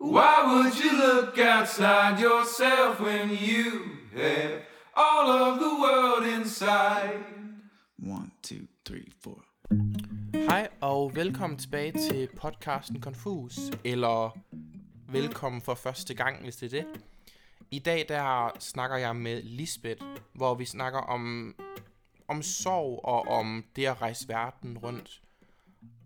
Why would you look outside yourself when you have all of the world inside? One, two, three, four. Hej og velkommen tilbage til podcasten Confus, eller velkommen for første gang, hvis det er det. I dag der snakker jeg med Lisbeth, hvor vi snakker om, om sorg og om det at rejse verden rundt.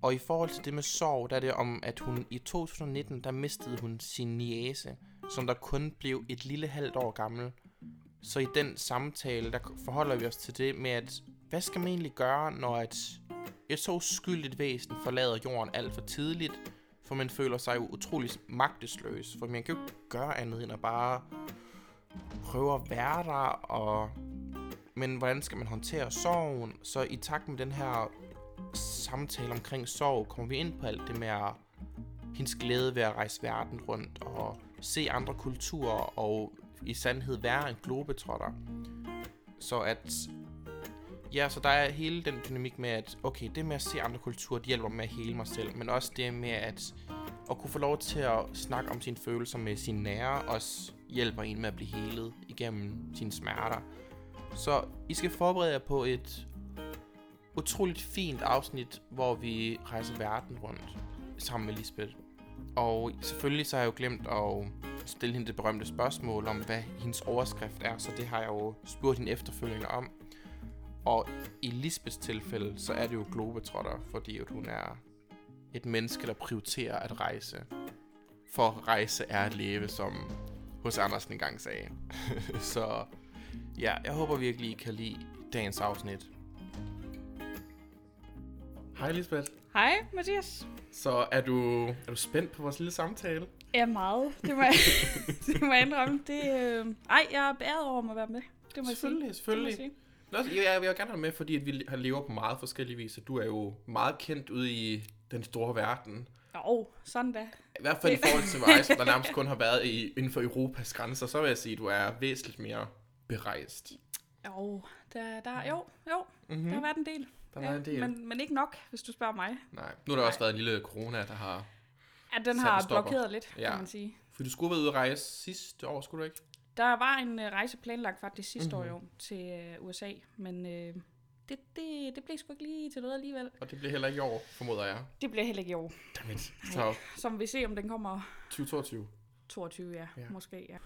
Og i forhold til det med sorg, der er det om, at hun i 2019, der mistede hun sin niece, som der kun blev et lille halvt år gammel. Så i den samtale, der forholder vi os til det med, at hvad skal man egentlig gøre, når et, et så uskyldigt væsen forlader jorden alt for tidligt, for man føler sig jo utrolig magtesløs, for man kan jo ikke gøre andet end at bare prøve at være der, og men hvordan skal man håndtere sorgen? Så i takt med den her samtale omkring sorg, kommer vi ind på alt det med at, hendes glæde ved at rejse verden rundt og se andre kulturer og i sandhed være en globetrotter. Så at Ja, så der er hele den dynamik med, at okay, det med at se andre kulturer, det hjælper med at hele mig selv, men også det med at, at kunne få lov til at snakke om sine følelser med sine nære, også hjælper en med at blive helet igennem sine smerter. Så I skal forberede jer på et utroligt fint afsnit, hvor vi rejser verden rundt sammen med Lisbeth. Og selvfølgelig så har jeg jo glemt at stille hende det berømte spørgsmål om, hvad hendes overskrift er, så det har jeg jo spurgt hende efterfølgende om. Og i Lisbeths tilfælde, så er det jo globetrotter, fordi at hun er et menneske, der prioriterer at rejse. For rejse er at leve, som hos Andersen engang sagde. så ja, jeg håber virkelig, I kan lide dagens afsnit. Hej Lisbeth. Hej, Mathias. Så er du, er du spændt på vores lille samtale? Ja, meget. Det må jeg, det må jeg indrømme. Det, øh... Ej, jeg er beæret over at være med. Det må jeg sige. Selvfølgelig, selvfølgelig. Jeg. Nå, Jeg, jeg vil gerne have med, fordi at vi har- lever på meget forskellige vis. Du er jo meget kendt ude i den store verden. Jo, sådan da. I hvert fald i forhold til mig, som der nærmest kun har været i, inden for Europas grænser, så vil jeg sige, at du er væsentligt mere berejst. Jo, der, der, jo, jo, Mm-hmm. der har været en del. Der var en del. Men, men ikke nok, hvis du spørger mig. Nej, nu har der også været en lille corona, der har... Ja, den har blokeret lidt, Ja. kan man sige. For du skulle være ude at rejse sidste år, skulle du ikke? Der var en øh, rejse planlagt faktisk sidste Mhm. år jo til øh, USA, men øh, det, det, det blev sgu ikke lige til noget alligevel. Og det bliver heller ikke i år, formoder jeg. Det bliver heller ikke i år. Dammit. Så Som vi ser, om den kommer 2022. 22, ja, Ja. ja. måske, ja.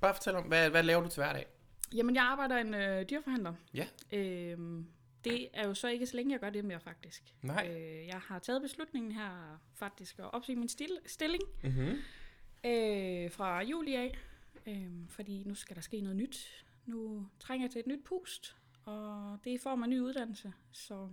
Bare fortæl om, hvad, hvad laver du til hverdag? Jamen, jeg arbejder en øh, dyrforhandler. Ja. Øhm, det er jo så ikke så længe, jeg gør det mere, faktisk. Nej. Øh, jeg har taget beslutningen her, faktisk, at opsige min stil- stilling Mm-hmm. øh, fra juli af. Øh, fordi nu skal der ske noget nyt. Nu trænger jeg til et nyt pust, og det er i form af ny uddannelse. Så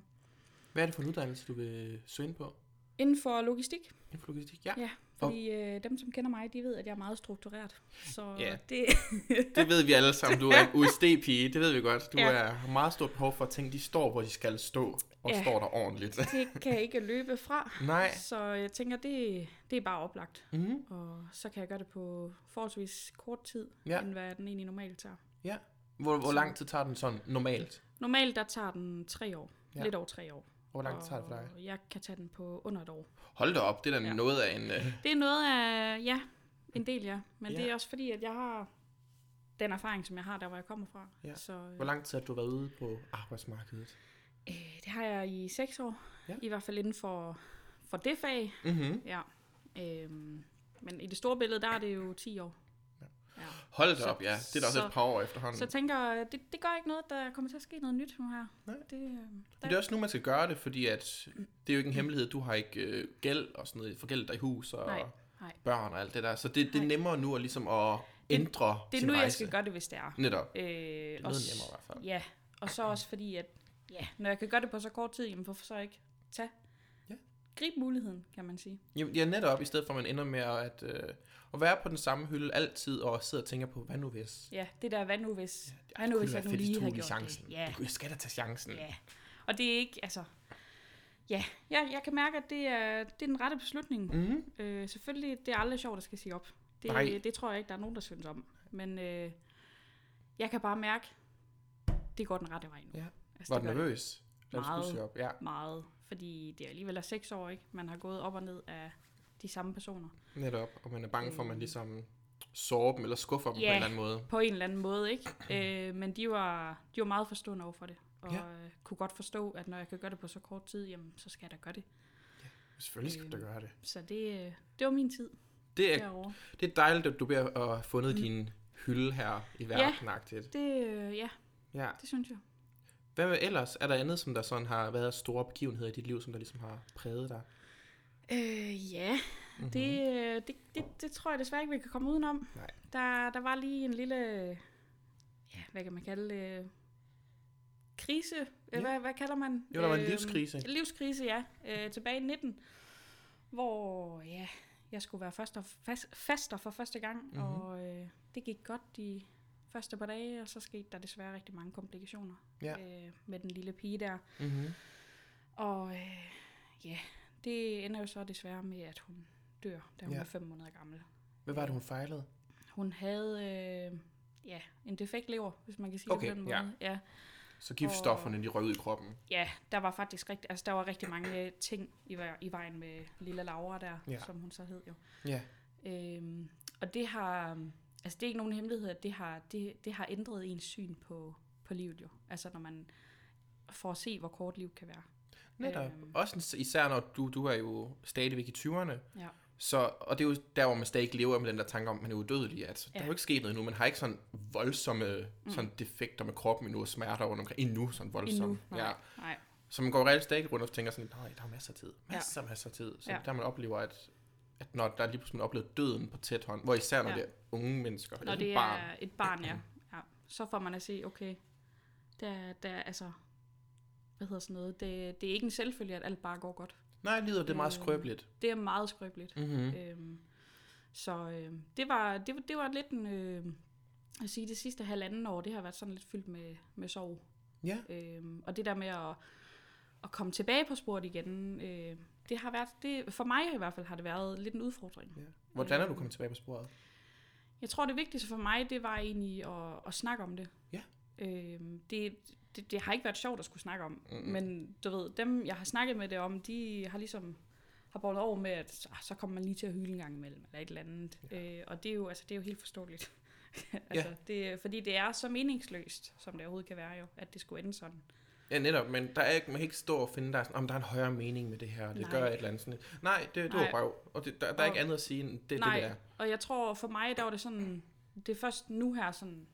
Hvad er det for en uddannelse, du vil søge ind på? inden for logistik, Inden for logistik? Ja. ja, fordi øh, dem, som kender mig, de ved, at jeg er meget struktureret. Så Ja. det, Det ved vi alle sammen. Du er en USD-pige, det ved vi godt. Du Ja. er, har meget stort behov for at tænke, de står, hvor de skal stå, og Ja. står der ordentligt. det kan jeg ikke løbe fra. Nej. Så jeg tænker, det, det er bare oplagt. Mm-hmm. Og så kan jeg gøre det på forholdsvis kort tid, Ja. end hvad den egentlig normalt tager. Ja. Hvor, hvor lang tid tager den sådan normalt? Normalt der tager den tre år. Ja. Lidt over tre år. Hvor lang tid tager det for dig? Jeg kan tage den på under et år. Hold da op, det er da Ja. noget af en... Uh... Det er noget af, ja, en del ja. Men Ja. det er også fordi, at jeg har den erfaring, som jeg har, der hvor jeg kommer fra. Ja. Så øh, Hvor lang tid har du været ude på arbejdsmarkedet? øh, det har jeg i seks år. Ja. I hvert fald inden for, for det fag. Mm-hmm. Ja. Øhm, men i det store billede, der er det jo 10 år. Ja. Hold da op, ja. Det er da også så- et par år efterhånden. Så jeg tænker, det, det gør ikke noget, der kommer til at ske noget nyt nu her. Nej. Det, øh, Men det er også nu, man skal gøre det, fordi at det er jo ikke en hemmelighed. Du har ikke øh, gæld og sådan noget, forgældet dig i hus og Nej, nej. børn og alt det der. Så det, det er nemmere nu at ligesom at ændre Det er sin nu, rejse. jeg skal gøre det, hvis det er. Netop. Øh, Noget også- nemmere i hvert fald. Ja, og så også fordi, at ja, når jeg kan gøre det på så kort tid, jamen hvorfor så ikke tage, Ja. grib muligheden, kan man sige. Jamen, Ja, netop, i stedet for at man ender med at, øh, at være på den samme hylde altid, og sidde og tænke på, hvad nu hvis? Ja, det der, hvad nu hvis, Ja, hvad nu hvis jeg nu lige lige gjort chancen. det. Ja, Jeg skal da tage chancen. ja. Og det er ikke, altså, ja, jeg, jeg kan mærke, at det er, det er den rette beslutning. Mm-hmm. Øh, selvfølgelig, det er aldrig sjovt at skal sige op. Det, Nej. det tror jeg ikke, der er nogen, der synes om. Men øh, jeg kan bare mærke, det går den rette vej nu. Ja. Altså, Var det du det. nervøs? Meget. op? Ja. meget, fordi det alligevel er seks år, ikke? Man har gået op og ned af de samme personer. Netop, og man er bange for, at man ligesom sårer dem eller skuffer dem Ja. på en eller anden måde. På en eller anden måde, ikke? øh, men de var, de var meget forstående over for det. Og Ja. ja. kunne godt forstå, at når jeg kan gøre det på så kort tid, jamen, så skal jeg da gøre det. Selvfølgelig skal du Øhm. gøre det. Så det, øh, det var min tid Det er, derovre. det er dejligt, at du bliver at fundet mm. din hylde her i verden. Ja. Det, øh, ja, ja. det synes jeg. Hvad ellers? Er der andet, som der sådan har været store begivenheder i dit liv, som der ligesom har præget dig? Øh, ja, Mm-hmm. det, øh, det, det, det tror jeg desværre ikke, vi kan komme udenom. Nej. Der, der var lige en lille, ja, hvad kan man kalde det, krise, Ja. hvad, hvad kalder man? Jo, der var en Øhm, livskrise. Livskrise, ja. Øh, tilbage i 19, hvor ja, jeg skulle være faster, fast, faster for første gang, Mhm. mm-hmm. og øh, det gik godt de første par dage, og så skete der desværre rigtig mange komplikationer Ja. øh, med den lille pige der. Mm-hmm. Og øh, ja, det ender jo så desværre med, at hun dør, da hun Ja. er fem måneder gammel. Hvad var det, hun fejlede? Hun havde øh, ja, en defekt lever, hvis man kan sige Okay, det på den måde. ja. Ja. Så giftstofferne, de røg ud i kroppen. ja, der var faktisk rigtig, altså, der var rigtig mange ting i, i vejen med lille Laura der, ja. som hun så hed jo. Ja. Øhm, og det har, altså det er ikke nogen hemmelighed, at det har, det, det har ændret ens syn på, på livet jo. Altså når man får at se, hvor kort liv kan være. Netop. Øhm. Også især når du, du er jo stadigvæk i 20'erne. Ja. Så, og det er jo der, hvor man stadig lever med den der tanke om, at man er udødelig. Altså, ja. Der er jo ikke sket noget endnu. Man har ikke sådan voldsomme mm. sådan defekter med kroppen endnu, og smerter rundt omkring. Endnu sådan voldsomme. Endnu. Nej, Ja. nej. Så man går reelt stadig rundt og tænker sådan, nej, der er masser af tid. Masser, ja. masser af tid. Så. Ja. der man oplever, at, at når der er lige pludselig man oplever døden på tæt hånd, hvor især når ja. Det er unge mennesker, Når det et barn. er et barn, ja. ja. Så får man at se, okay, der, der altså, hvad hedder sådan noget, det, det er ikke en selvfølge, at alt bare går godt. Nej, livet det er meget Øh, skrøbeligt. Det er meget skrøbeligt. Mm-hmm. Mm. Øhm, så øh, det, var, det, var, det var lidt en, øh, at sige, det sidste halvanden år, det har været sådan lidt fyldt med, med sorg. Ja. Øhm, og det der med at, at komme tilbage på sporet igen, øh, det har været, det, for mig i hvert fald har det været lidt en udfordring. Ja. Hvordan er du kommet tilbage på sporet? Jeg tror, det vigtigste for mig, det var egentlig at, at snakke om det. Ja. Øhm, det, det, det har ikke været sjovt at skulle snakke om, Mm. mm. men du ved, dem jeg har snakket med det om, de har ligesom har båret over med, at ah, så kommer man lige til at hyle en gang imellem, eller et eller andet. Ja. Øh, og det er, jo, altså, det er jo helt forståeligt. altså, Ja. det, fordi det er så meningsløst, som det overhovedet kan være jo, at det skulle ende sådan. Ja, netop, men der er ikke, man kan ikke stå og finde, der er, sådan, om der er en højere mening med det her, det Nej. gør et eller andet sådan. Nej, det, det var bare, og det, der, der er Og- ikke andet at sige, end det, Nej, det der. og jeg tror for mig, der var det sådan, det er først nu her sådan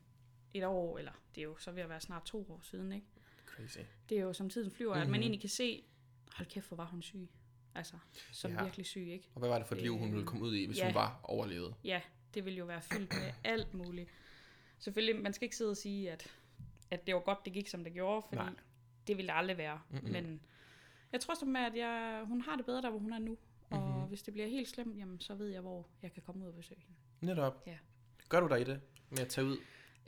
et år, eller det er jo så ved at være snart to år siden, ikke? Crazy. det er jo som tiden flyver, mm-hmm. at Mhm. man egentlig kan se, hold kæft, hvor var hun syg. Altså, som Ja. ja. virkelig syg, ikke? Og hvad var det for et liv, hun ville komme ud i, hvis ja. hun var overlevet? Ja, det ville jo være fyldt med alt muligt. Selvfølgelig, man skal ikke sidde og sige, at, at det var godt, det gik, som det gjorde, fordi Nej. Det ville det aldrig være. Mm-hmm. Men jeg tror som med, at jeg, hun har det bedre der, hvor hun er nu. Og Mhm. mm-hmm. hvis det bliver helt slemt, jamen, så ved jeg, hvor jeg kan komme ud og besøge hende. Netop. Ja. Gør du dig i det med at tage ud?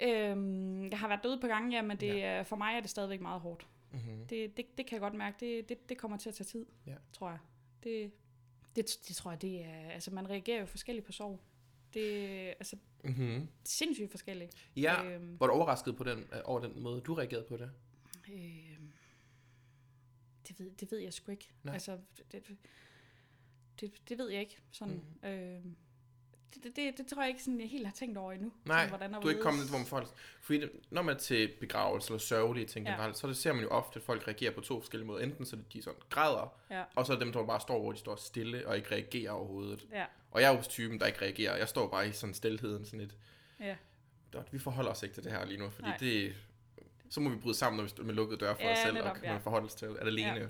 Øhm, jeg har været derude på gange, ja, men det, Ja. for mig er det stadigvæk meget hårdt. Mm-hmm. Det, det, det kan jeg godt mærke. Det, det, det kommer til at tage tid, Ja. tror jeg. Det, det, det tror jeg, det er... Altså, man reagerer jo forskelligt på sorg. Det er altså, Mm-hmm. sindssygt forskelligt. Ja, Øhm, var du overrasket på den, øh, over den måde, du reagerede på det? øhm, det, ved, det ved jeg sgu ikke. Nej. Altså, det, det, det ved jeg ikke. Sådan, mm. øhm, det, det, det, det, tror jeg ikke, sådan, jeg helt har tænkt over endnu. Nej, sådan, hvordan du er ikke kommet lidt, hvor man får Fordi det, når man er til begravelse eller sørgelige ting Ja. generelt, så det ser man jo ofte, at folk reagerer på to forskellige måder. Enten så det de sådan græder, Ja, og så er dem, der bare står, hvor de står stille og ikke reagerer overhovedet. ja, Og jeg er jo typen, der ikke reagerer. Jeg står bare i sådan stillheden, sådan et, ja. "Godt, vi forholder os ikke til det her lige nu, fordi Nej. det, så må vi bryde sammen, når vi står med lukkede døre for Ja, os selv, netop, og kan ja. man forholde sig til det alene. Ja.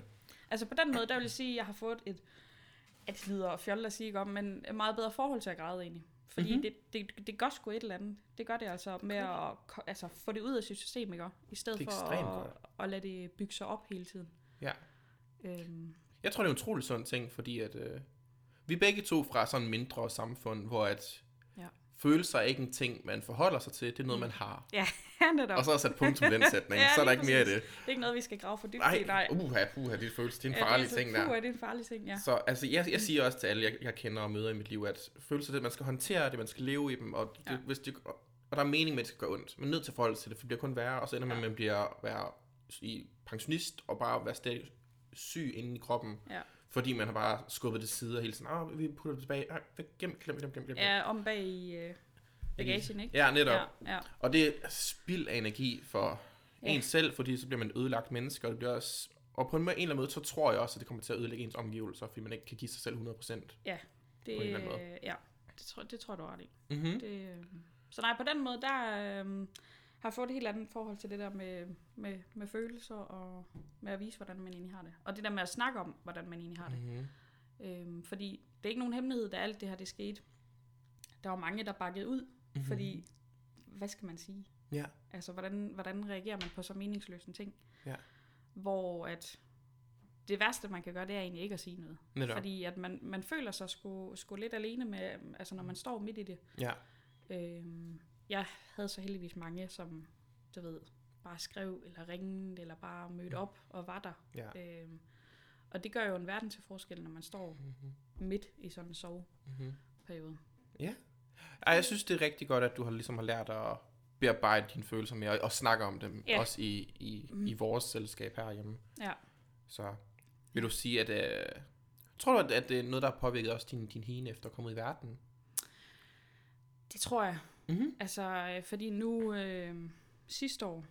Altså på den måde, der vil jeg sige, at jeg har fået et, et lyder og fjollet at sige om, men et meget bedre forhold til at græde egentlig. Fordi Mhm. mm-hmm. det, det, det gør sgu et eller andet. Det gør det altså med at ko- altså, få det ud af sit system, ikke? I stedet Det for at, godt. at, lade det bygge sig op hele tiden. Ja. Øhm, Jeg tror, det er en utrolig sådan ting, fordi at, øh, vi er begge to fra sådan mindre samfund, hvor at Ja. følelser er ikke en ting, man forholder sig til, det er noget, Mm. man har. ja, netop. Og så er sat punktum i den sætning, Ja, så er der ikke mere i det. Det er ikke noget, vi skal grave for dybt i. Nej, uha, puha, det følelse, det er en Ja, farlig det er ting der. puha, det er en farlig ting, ja. Så altså, jeg, jeg siger også til alle, jeg, jeg kender og møder i mit liv, at følelser, det man skal håndtere det, man skal leve i dem, og, det, Ja. hvis det, og der er mening med, at det skal gøre ondt. Man er nødt til at forholde sig til det, for det bliver kun værre, og så ender man Ja. med at blive være i pensionist, og bare være stadig syg inde i kroppen. Ja. Fordi man har bare skubbet det side og hele tiden, åh, vi putter det tilbage, Ej, gem, glem, glem, glem, glem. Ja, om bag i øh, bagagen, ikke? Ja, netop. Ja, ja. Og det er spild af energi for ja. Ja. en selv, fordi så bliver man et ødelagt menneske, og det bliver også... Og på en, måde, en eller anden måde, så tror jeg også, at det kommer til at ødelægge ens omgivelser, fordi man ikke kan give sig selv 100%. Det, På en eller anden måde. ja, det tror, det tror du ret i. Mm-hmm. Det, øh, så nej, på den måde, der øh, har jeg fået et helt andet forhold til det der med, med, med følelser og med at vise, hvordan man egentlig har det. Og det der med at snakke om, hvordan man egentlig har det. Mm-hmm. Øhm, fordi det er ikke nogen hemmelighed, da alt det her det skete. Der var mange, der bakkede ud, mm-hmm. fordi, hvad skal man sige? Ja. Altså, hvordan, hvordan reagerer man på så meningsløse ting? Ja. Hvor at det værste, man kan gøre, det er egentlig ikke at sige noget. Netop. Fordi at man, man føler sig sgu, sgu lidt alene med, altså når man står midt i det. Ja. Øhm, jeg havde så heldigvis mange, som, du ved, bare skrev eller ringede, eller bare mødte op og var der. Ja. Øhm, og det gør jo en verden til forskel, når man står Mm-hmm. midt i sådan en Mm-hmm. soveperiode. Ej, jeg synes, det er rigtig godt, at du har, ligesom har lært at bearbejde dine følelser mere, og, og snakke om dem, Ja. også i, i, Mhm. i vores selskab herhjemme. Ja. Så vil du sige, at... Øh, tror du, at, at det er noget, der har påvirket også din, din hine efter at komme ud i verden? Det tror jeg. Mm-hmm. Altså, øh, fordi nu øh, sidste år,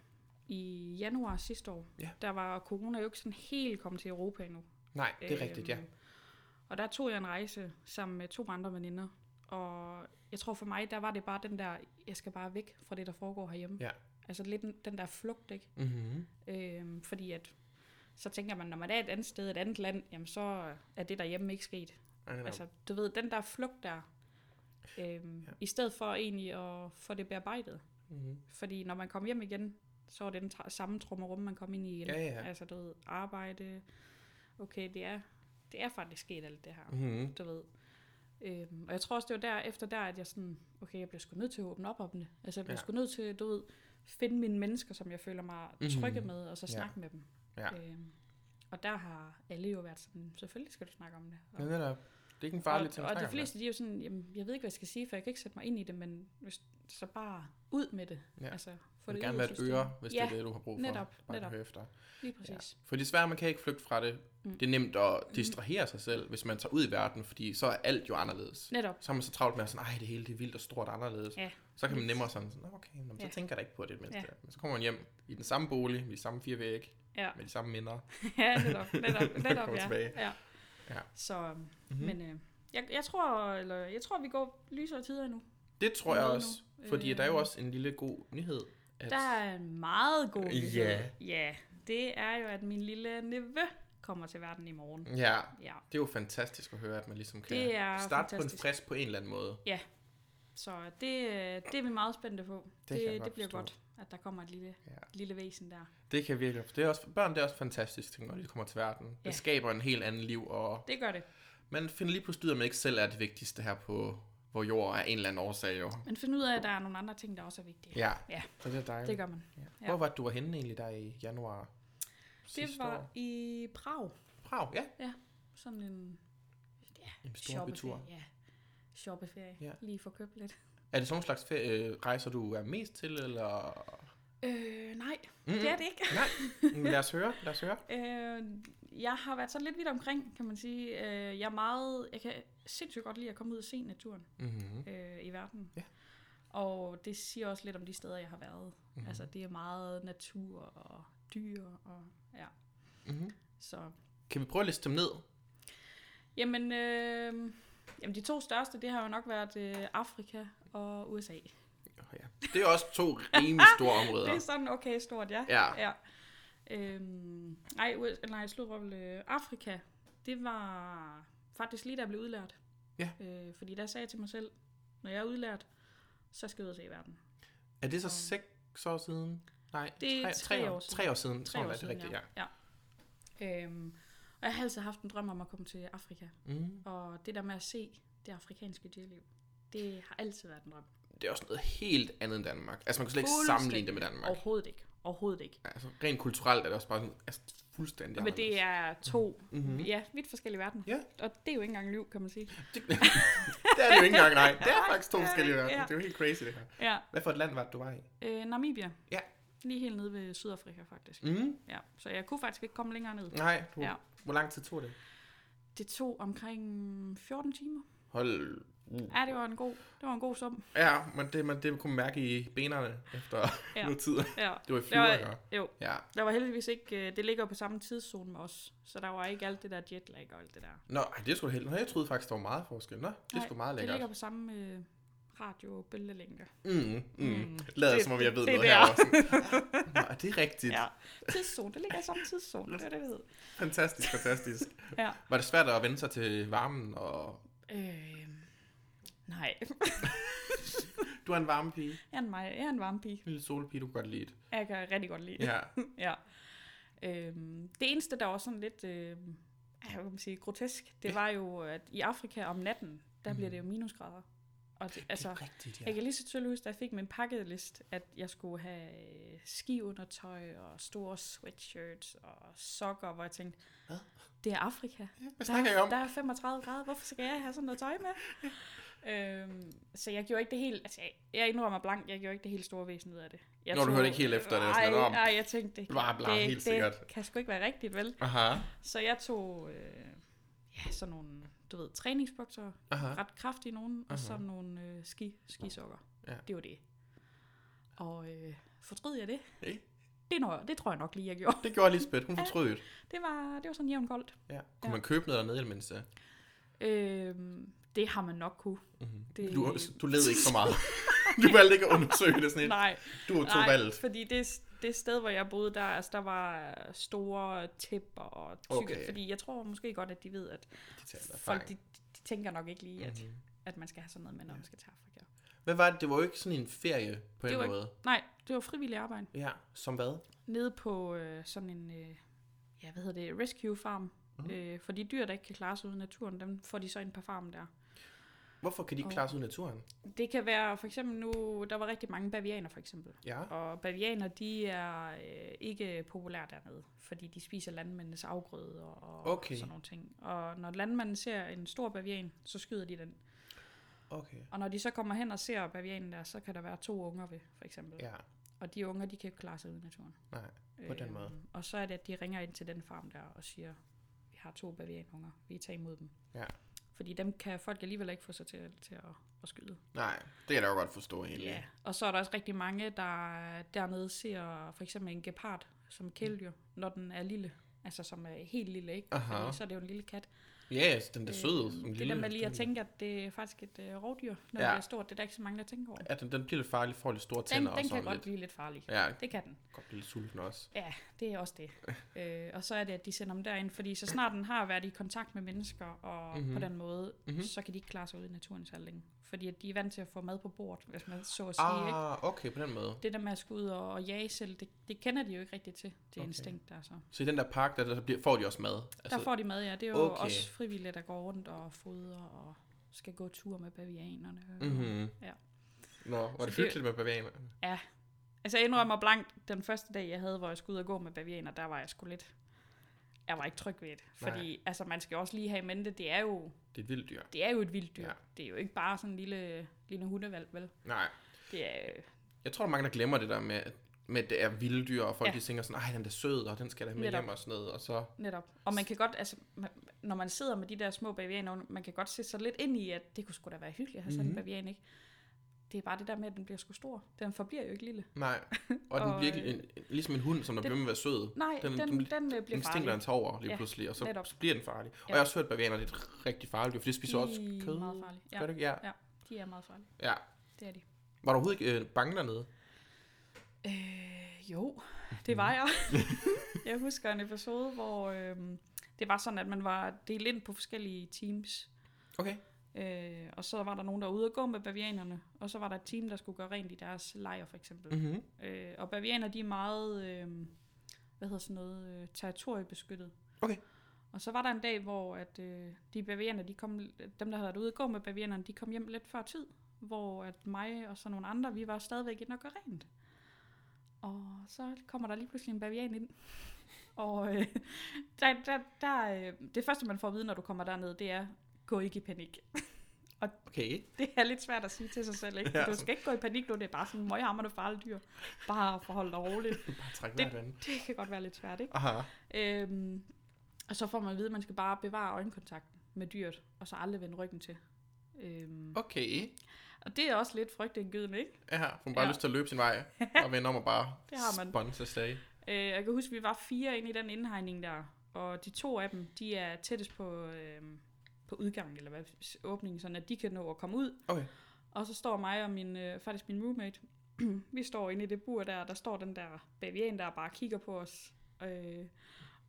i januar sidste år, Ja. der var corona jo ikke sådan helt kommet til Europa endnu. Nej, det er rigtigt, ja. Øhm, Og der tog jeg en rejse sammen med to andre veninder. Og jeg tror for mig, der var det bare den der, jeg skal bare væk fra det, der foregår herhjemme. Ja. Altså lidt den, den der flugt, ikke? Mm-hmm. Øhm, fordi at, så tænker man, når man er et andet sted, et andet land, jamen så er det derhjemme ikke sket. Altså, du ved, den der flugt der, øhm, Ja. i stedet for egentlig at få det bearbejdet. mm-hmm. Fordi når man kom hjem igen, så var det den tra- samme trummerum, man kom ind i igen. Ja, ja. Altså, du ved, arbejde. Okay, det er, det er faktisk sket alt det her, Mm-hmm. du ved. Øhm, og jeg tror også, det var der, efter der, at jeg sådan, okay, jeg bliver sgu nødt til at åbne op om det. Altså, jeg bliver Ja. ja. sgu nødt til, du ved, finde mine mennesker, som jeg føler mig trygge Mhm. med, og så Ja. snakke med dem. Ja. Øhm, og der har alle jo været sådan, selvfølgelig skal du snakke om det. Og, Ja, netop. Det er ikke en farlig og, og de fleste, de er jo sådan, jamen, jeg ved ikke, hvad jeg skal sige, for jeg kan ikke sætte mig ind i det, men hvis, så bare ud med det. Ja. Altså, det. Du vil det gerne være et øre, hvis det ja, er det, du har brug for. netop, Bare netop. høre efter. lige præcis. For desværre, man kan ikke flygte fra det. Mm. Det er nemt at distrahere sig selv, hvis man tager ud i verden, fordi så er alt jo anderledes. Netop. Så er man så travlt med at sige, nej, det hele det er vildt og stort og anderledes. Ja. Så kan man nemmere sådan, sådan "Nå, okay, nå, så Ja. tænker jeg da ikke på det mindste. Ja. Men så kommer man hjem i den samme bolig, med de samme fire vægge, Ja, med de samme minder. ja netop, netop, netop ja. tilbage. ja. Ja. Så, Mm-hmm. men øh, jeg, jeg, tror, eller, jeg tror, vi går lysere tider nu. det tror jeg også, nu. fordi der er jo Øh, også en lille god nyhed. At, Der er en meget god nyhed. Ja. Ja, det er jo, at min lille nevø kommer til verden i morgen. Ja, Ja, det er jo fantastisk at høre, at man ligesom kan Det er starte på en frisk på en eller anden måde. så det, det er vi meget spændte på. Det Det, det, det bliver forstå. godt, at der kommer et lille, Ja. lille væsen der. Det kan virkelig, det er også, børn det er også fantastisk, ting, når de kommer til verden. Det Ja. skaber en helt anden liv, og Det gør det. man finder lige pludselig ud af, at man ikke selv er det vigtigste her på hvor jord er en eller anden årsag jo. Men find ud af, at der er nogle andre ting, der også er vigtige. Ja, Ja. så det er dejligt. Det gør man. Ja. Ja. Hvor var det, du var henne egentlig der i januar Det var år? i Prag. Prag, ja. Sådan en En stor shoppeferie. betur. Ja, shoppeferie. Ja. Lige for købt lidt. Er det sådan en slags ferie, øh, rejser, du er mest til, eller? Øh, nej, Mm, det er det ikke. Nej, lad os høre, lad os høre. Øh, jeg har været sådan lidt vidt omkring, kan man sige. Øh, jeg er meget, jeg kan sindssygt godt lide at komme ud og se naturen Mm-hmm. øh, i verden. Ja. Og det siger også lidt om de steder, jeg har været. Mhm. Mm-hmm. Altså, det er meget natur og dyr og ja. Mm-hmm. Så, Kan vi prøve at liste dem ned? jamen, øh, jamen, de to største, det har jo nok været øh, Afrika og USA. Oh, ja. Det er også to rimelig store områder. Det er sådan okay stort, ja. Ja. ja. Øhm, nej, nej, slutrøvel, øh, Afrika, det var faktisk lige da jeg blev udlært. Ja. Øh, fordi der sagde jeg til mig selv, når jeg er udlært, så skal jeg ud og se verden. Er det så Og- seks år siden? Nej, Det er tre år siden. Tre år siden, Tre tror jeg, år det er rigtigt, ja. ja. ja. Øhm, og jeg har altid haft en drøm om at komme til Afrika. Mm. Og det der med at se det afrikanske dyreliv, det har altid været en drøm. Det er også noget helt andet end Danmark. Altså, man kan slet ikke sammenligne det med Danmark. Overhovedet ikke. Overhovedet ikke. Altså, rent kulturelt er det også bare sådan, altså, fuldstændig Men det er to Mhm. ja, vidt forskellige verdener. Ja. Og det er jo ikke engang liv, kan man sige. Det, det er det jo ikke engang, nej. Det er faktisk to forskellige verdener. ja. Det er jo helt crazy, det her. Ja. Hvad for et land var det, du var i? Øh, Namibia. Ja. Lige helt nede ved Sydafrika, faktisk. Mm. Ja. Så jeg kunne faktisk ikke komme længere ned. Nej, du, Ja. hvor lang tid tog det? Det tog omkring 14 timer. Hold... Ja, det var en god, det var en god sum. Ja, men det, man, det kunne man mærke i benene efter ja. Noget tid. Ja. Det var i Der flyver, jo, Ja. der var heldigvis ikke, øh, det ligger på samme tidszone med os, så der var ikke alt det der jetlag og alt det der. Nå, det er sgu. Nå, jeg troede faktisk, der var meget forskel. Nå, det er Nej, sgu meget Det lækkert. ligger på samme øh, radio-bølgelængde. Mm, mm. Mm. Lader Det- som om jeg ved det er noget der. herovre. Sådan. Nå, er det rigtigt? Ja, tidszone, det ligger i samme tidszone, det er det, ved. Fantastisk, fantastisk. Ja. Var det svært at vende sig til varmen? Og... Øh, nej, Du er en varme pige. jeg er en, mig, jeg er en varme pige. En lille solpige, du kan godt lide. Jeg kan rigtig godt lide Ja. ja. Øhm, det eneste, der var sådan lidt, øh, jeg kan man sige, grotesk, det var jo, at i Afrika om natten, der bliver det jo minusgrader. Og det, altså, det er rigtigt, ja. jeg kan lige så tydeligt huske, da jeg fik min pakkelist, at jeg skulle have øh, skiundertøj og store sweatshirts og sokker, hvor jeg tænkte, Hvad? det er Afrika. Hvad Der, jeg om? der er 35 grader, hvorfor skal jeg have sådan noget tøj med? øhm, så jeg gjorde ikke det helt, altså jeg, jeg indrømmer blank, jeg gjorde ikke det helt store væsen ud af det. Jeg Nå, du hørte ikke helt efter det, Nej, nej, jeg tænkte, det, Bla, bla, det, helt det sikkert. kan sgu ikke være rigtigt, vel? Aha. Så jeg tog, øh, ja, sådan nogle, du ved, træningsbukser, Aha. ret kraftige nogen, og Aha. sådan nogle øh, ski, skisokker. Ja. Det var det. Og øh, fortrød jeg det? Hey. Det, når, det tror jeg nok lige, jeg gjorde. Det gjorde Lisbeth. Hun fortrød det. Det var, det var sådan jævnt koldt. Ja. Kunne Ja. man købe noget dernede i det mindste? Øhm, det har man nok kunne. Mm-hmm. Det- Du, du led ikke så meget. du valgte ikke at undersøge det sådan et. Nej, Du tog nej valget. fordi det, det sted, hvor jeg boede, der, altså, der var store tæpper og tykke. Okay. Fordi jeg tror måske godt, at de ved, at De folk de, de tænker nok ikke lige, at, Mhm. at man skal have sådan noget med, når man skal til Afrika. Hvad var det? Det var jo ikke sådan en ferie på Det en måde. Nej, det var frivillig arbejde. Ja, som hvad? Nede på øh, sådan en, øh, ja, hvad hedder det, rescue farm. Mm. Øh, for de dyr, der ikke kan klare sig ude i naturen, dem får de så ind på farmen der. Hvorfor kan de ikke Og- klare sig ud i naturen? Det kan være, for eksempel nu, der var rigtig mange bavianer for eksempel. Ja. Og bavianer, de er øh, ikke populære dernede, fordi de spiser landmændenes afgrøder og Okay. sådan nogle ting. Og når landmanden ser en stor bavian, så skyder de den. Okay. Og når de så kommer hen og ser bavianen der, så kan der være to unger ved, for eksempel. Ja, Og de unger, de kan ikke klare sig ude i naturen. nej. På den måde. Og så er det, at de ringer ind til den farm der og siger, vi har to bavianunger, vi tager imod dem. Ja. Fordi dem kan folk alligevel ikke få sig til, til at, at skyde. Nej, det kan jeg da jo godt forstå egentlig. Ja, og så er der også rigtig mange, der dernede ser for eksempel en gepard som kæledyr, når den er lille. Altså som er helt lille, ikke? Aha. Fordi så er det jo en lille kat. Ja, yes, den er sød. Øh, som det er lille- der med lige at den- tænke, at det er faktisk et øh, rovdyr, når Ja. det er stort. Det er der ikke så mange, der tænker over. Ja, den, den bliver lidt farlig, får lidt store Den, tænder og den sådan kan godt lidt. blive lidt farlig. Ja, Det kan den. godt blive lidt sulten også. Ja, det er også det. øh, og så er det, at de sender dem derind, fordi så snart den har været i kontakt med mennesker, og Mhm. mm-hmm. på den måde, Mhm. mm-hmm. så kan de ikke klare sig ud i naturen så længe. Fordi de er vant til at få mad på bordet, hvis man så at sige, ikke? Ah, okay, på den måde. Det der med at skulle ud og, og jage selv, det, det kender de jo ikke rigtigt til, det Okay. instinkt der så. Så i den der park, der, der bliver, får de også mad? Der får de mad, ja. Det er jo Okay. også frivillige, der går rundt og fodrer og skal gå tur med bavianerne. Mm-hmm. Ja. Nå, var Så det hyggeligt med bavianer? Altså jeg indrømmer blankt, den første dag, jeg havde, hvor jeg skulle ud og gå med bavianer, der var jeg sgu lidt... Jeg var ikke tryg ved det. Nej. Fordi altså, man skal også lige have i mente, det er jo, Det er et vildt dyr. det er jo et vildt dyr. Ja. Det er jo ikke bare sådan en lille, lille hundevalg, vel? Nej. Det er, Jeg tror, der mange, der glemmer det der med, med at det er vilde dyr, og folk Ja. de tænker sådan, ej, den er sød, og den skal da med Netop. hjem og sådan noget, og så... Netop. Og man kan godt, altså, man- når man sidder med de der små bavianer, man kan godt se sig lidt ind i, at det kunne sgu da være hyggeligt at have sådan Mhm. en bavian, ikke? Det er bare det der med, at den bliver sgu stor. Den forbliver jo ikke lille. Nej. Og den Og, virkelig, en, ligesom en hund, som der den- bliver med at være sød. Nej, Den- den, den, den- den, den øh, bliver Instinkter farlig. tager over lige Ja, pludselig, og så, netop. så bliver den farlig. Og Ja. jeg har også hørt, at bavianer er rigtig farligt, for de spiser også De er kød. meget farlige. Ja, Gør det ikke? Ja. de er meget farlige. ja. Det er de. Var du overhovedet ikke øh, bange dernede? Øh, jo, det var jeg. jeg husker en episode, hvor øh, det var sådan, at man var delt ind på forskellige teams. Okay. Øh, og så var der nogen, der var ude og gå med bavianerne, og så var der et team, der skulle gøre rent i deres lejr, for eksempel. Mm-hmm. Øh, og bavianer, de er meget, øh, hvad hedder sådan noget, øh, territoriebeskyttet. Okay. Og så var der en dag, hvor at, øh, de bavianer, de kom, dem der havde været ude og gå med bavianerne, de kom hjem lidt før tid, hvor at mig og så nogle andre, vi var stadigvæk inde og gøre rent. Og så kommer der lige pludselig en bavian ind. Og øh, der, der, der, øh, det første, man får at vide, når du kommer derned, det er, gå ikke i panik. Okay. Det er lidt svært at sige til sig selv, ikke? Ja. Du skal ikke gå i panik nu, det er bare sådan møghamrende farligt dyr. Bare forhold dig roligt. Bare træk Det-. Det kan godt være lidt svært, ikke? Aha. Øhm, Og så får man at vide, at man skal bare bevare øjenkontakten med dyret, og så aldrig vende ryggen til. Øhm, Okay. og det er også lidt frygtindgydende, ikke? Ja. Hun har bare Ja. lyst til at løbe sin vej, og vende om og bare Det har man. sponse afsted. Øh, jeg kan huske, at vi var fire inde i den indhegning der, og de to af dem, de er tættest på, øh, på udgangen, eller hvad, åbningen, sådan at de kan nå at komme ud. Okay. Og så står mig og min, øh, faktisk min roommate, vi står inde i det bur der, der står den der bavian der bare kigger på os. Øh,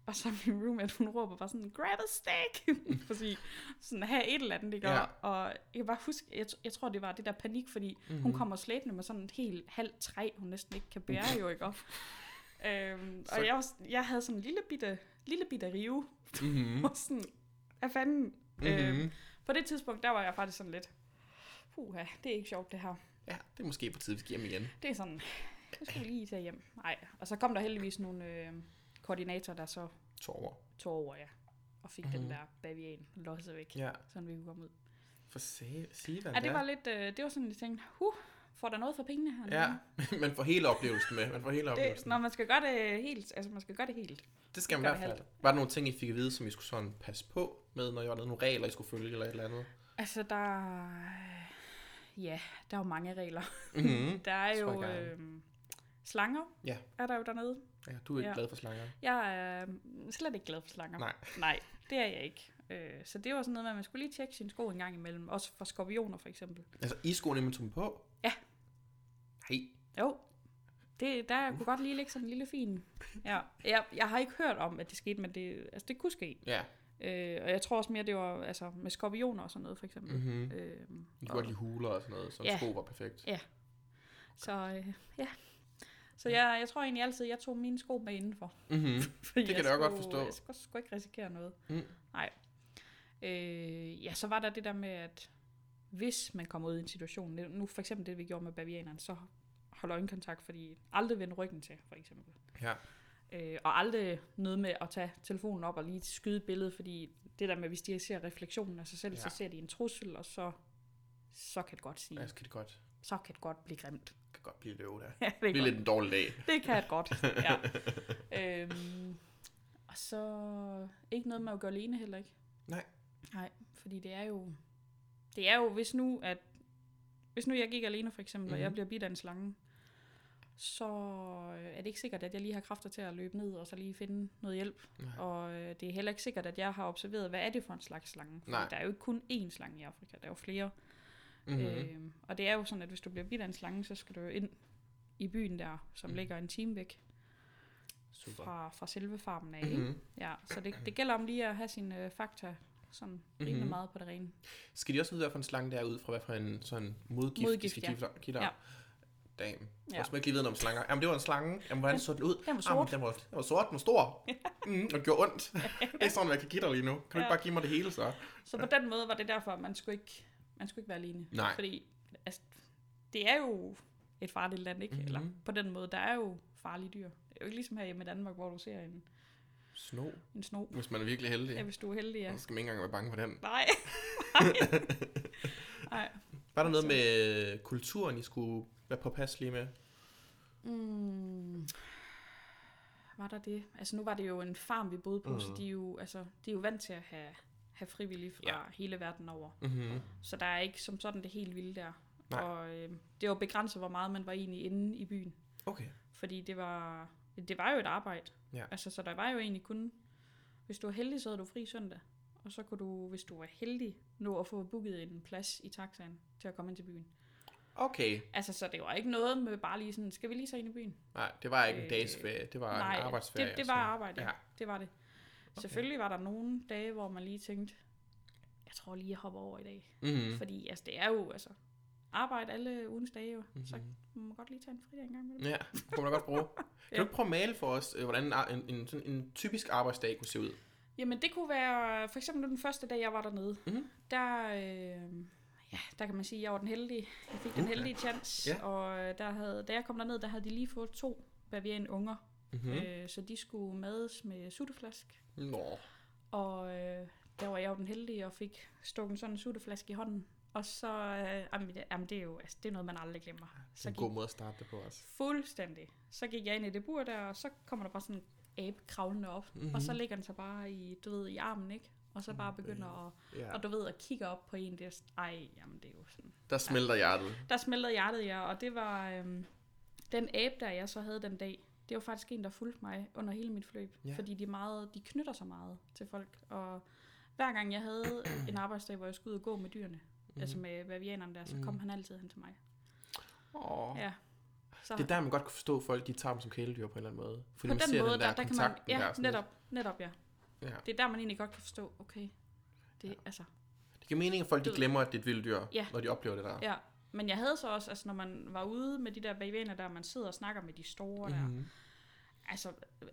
og så min roommate, hun råber bare sådan, grab a stick! Fordi sådan, have et eller andet, ikke? Ja. Ja. Og jeg kan bare huske, jeg, jeg tror, det var det der panik, fordi mm-hmm. hun kommer slæbende med sådan et helt halvt træ, hun næsten ikke kan bære jo, ikke? Og, øhm, Så- og jeg, var, jeg havde sådan en lille bitte, lille bitte rive, Mhm. og sådan, hvad fanden? Mhm. Øhm, på det tidspunkt, der var jeg faktisk sådan lidt, puha, det er ikke sjovt det her. Ja, det er måske på tide, vi skal hjem igen. Det er sådan, det skal vi lige tage hjem. Nej, og så kom der heldigvis nogle øh, koordinatorer, der så To år. tog over, ja. Og fik Mhm. mm-hmm. den der bavian losset væk, Ja, så vi kunne komme ud. for se, sige hvad Ja, det var lidt, øh, det var sådan, jeg tænkte, huh, får der noget for pengene her? Ja, man får hele oplevelsen med. Man får hele Det, oplevelsen. når man skal gøre det helt, altså man skal gøre det helt. Det skal man i hvert det fald. Var der nogle ting, I fik at vide, som I skulle sådan passe på med, når I var? Nogle regler, I skulle følge eller et eller andet? Altså, der... Ja, der er jo mange regler. Mhm. Der er jo øh, slanger, Ja. er der jo dernede. Ja, du er ikke Ja. glad for slanger. Jeg er slet ikke glad for slanger. Nej. Nej, det er jeg ikke. Øh, så det var sådan noget med, at man skulle lige tjekke sine sko en gang imellem. Også for skorpioner for eksempel. Altså, I skoene, man tog på? Hej. Jo, det, der kunne godt lige ligge sådan en lille fin. Ja. Jeg, jeg har ikke hørt om, at det skete, men det, altså, det kunne ske. Ja. Øh, og jeg tror også mere, det var altså, med skorpioner og sådan noget for eksempel. Mhm. Øh, I kunne godt lide huler og sådan noget, så Ja. sko var perfekt. Ja. Så øh, ja. Så jeg, jeg tror egentlig altid, jeg tog mine sko med indenfor. Mhm. Fordi Det kan jeg jeg godt skulle- forstå. Jeg skulle, skulle ikke risikere noget. Mm. Nej. Øh, ja, så var der det der med, at hvis man kommer ud i en situation, nu for eksempel det, vi gjorde med bavianerne, så hold øjenkontakt, fordi aldrig vende ryggen til, for eksempel. Ja. Øh, og aldrig noget med at tage telefonen op og lige skyde et billede, fordi det der med, hvis de ser refleksionen af sig selv, Ja. så ser de en trussel, og så, så kan det godt sige, Ja, så kan det godt, så kan det godt blive grimt. kan godt blive løve der. Ja, Det bliver lidt en dårlig dag. det kan det godt, ja. øhm, og så ikke noget med at gå alene heller ikke. Nej. Nej, fordi det er jo, det er jo, hvis nu, at, hvis nu jeg gik alene for eksempel, mm-hmm. og jeg Mhm. bliver bidt af en slange, så øh, er det ikke sikkert, at jeg lige har kræfter til at løbe ned og så lige finde noget hjælp. Nej. Og øh, det er heller ikke sikkert, at jeg har observeret, hvad er det for en slags slange. Nej. der er jo ikke kun én slange i Afrika, der er jo flere. Mhm. Øh, og det er jo sådan, at hvis du bliver bidt af en slange, så skal du jo ind i byen der, som mm. ligger en time væk Super. fra, fra selve farmen af. Mm. Mhm. Ja, så det, det gælder om lige at have sine øh, fakta sådan rimelig Mhm. meget på det rene. Skal de også vide, hvad for en slange det er ud fra, hvad for en sådan modgift, de Modgift, skal ja. give, give dig? Ja. Damn. Ja. Ja. Jeg ikke lige vide om slanger. Jamen, det var en slange. Jamen, hvordan så den ud? Den var sort. men den, var, den var sort, den var stor. mm, og gjorde ondt. det er sådan, jeg kan give dig lige nu. Kan du ikke bare give mig det hele, så? Så på den måde var det derfor, at man skulle ikke, man skulle ikke være alene. Nej. Fordi altså, det er jo et farligt land, ikke? Mm-hmm. Eller på den måde, der er jo farlige dyr. Det er jo ikke ligesom her hjemme i Danmark, hvor du ser en, Sno. en sno. Hvis man er virkelig heldig. Ja, hvis du er heldig, ja. Så skal man ikke engang være bange for den. Nej. Nej. Nej. Var der noget med kulturen, I skulle være påpasselige med? Mm. Var der det? Altså nu var det jo en farm, vi boede på, mm. så de er, jo, altså, de er jo vant til at have, have frivillige fra ja. hele verden over. Mm-hmm. Så der er ikke som sådan det helt vilde der. Nej. Og øh, det var begrænset, hvor meget man var egentlig inde i byen. Okay. Fordi det var, det var jo et arbejde. Ja. Altså, så der var jo egentlig kun... Hvis du var heldig, så havde du fri søndag. Og så kunne du, hvis du var heldig, nå at få booket en plads i taxaen til at komme ind til byen. Okay. Altså, så det var ikke noget med bare lige sådan, skal vi lige så ind i byen? Nej, det var ikke en Øh, dagsferie. Det var Nej, en arbejdsferie. det, det var arbejde, ja. Det var det. Selvfølgelig var der nogle dage, hvor man lige tænkte, jeg tror lige, jeg hopper over i dag. Mm-hmm. Fordi altså, det er jo altså, arbejde alle ugens dage jo. Mm-hmm. Så Mhm. må man godt lige tage en fridag en gang med det. Ja, det kunne man da godt bruge. Kan Ja. du ikke prøve at male for os, øh, hvordan en, en, sådan en typisk arbejdsdag kunne se ud? Jamen det kunne være, for eksempel den første dag, jeg var dernede, Mhm. der, øh, ja, der kan man sige, at jeg var den heldige. Jeg fik den Uh, heldige chance, ja. og øh, der havde, da jeg kom derned, der havde de lige fået to bavian unger. Mm-hmm. Mm. Øh, så de skulle mades med sutteflask. Nå, Og øh, der var jeg jo den heldige og fik stukket sådan en sutteflaske i hånden. Og så, øh, jamen, det, jamen, det er jo altså, det er noget, man aldrig glemmer. det er Så en gik god måde at starte det på også. fuldstændig. Så gik jeg ind i det bur der, og så kommer der bare sådan abe kravlende op, Mhm. mm-hmm. og så ligger den sig bare i, du ved, i armen, ikke? Og så bare begynder at, Ja. og du ved, at kigge op på en, det er, sådan, ej, jamen det er jo sådan. Der smelter hjertet. Der smeltede hjertet, ja, og det var øhm, den abe, der jeg så havde den dag, det var faktisk en, der fulgte mig under hele mit forløb, Ja. ja. fordi de, meget, de knytter sig meget til folk, og hver gang jeg havde en arbejdsdag, hvor jeg skulle ud og gå med dyrene, mm. altså med bavianerne der, så kom Mhm. han altid hen til mig. Åh. Ja. Så Det er der, man godt kan forstå, at folk de tager dem som kæledyr på en eller anden måde. Fordi på man den ser måde, den der, der, der kan man, ja, der, netop, netop, ja. Ja. Det er der, man egentlig godt kan forstå, okay, det, ja. altså, Det giver mening, at folk de glemmer, at det er et vildt dyr, Ja. når de oplever det der. ja. Men jeg havde så også, altså når man var ude med de der bavianer der, man sidder og snakker med de store der, Mhm. altså, øh,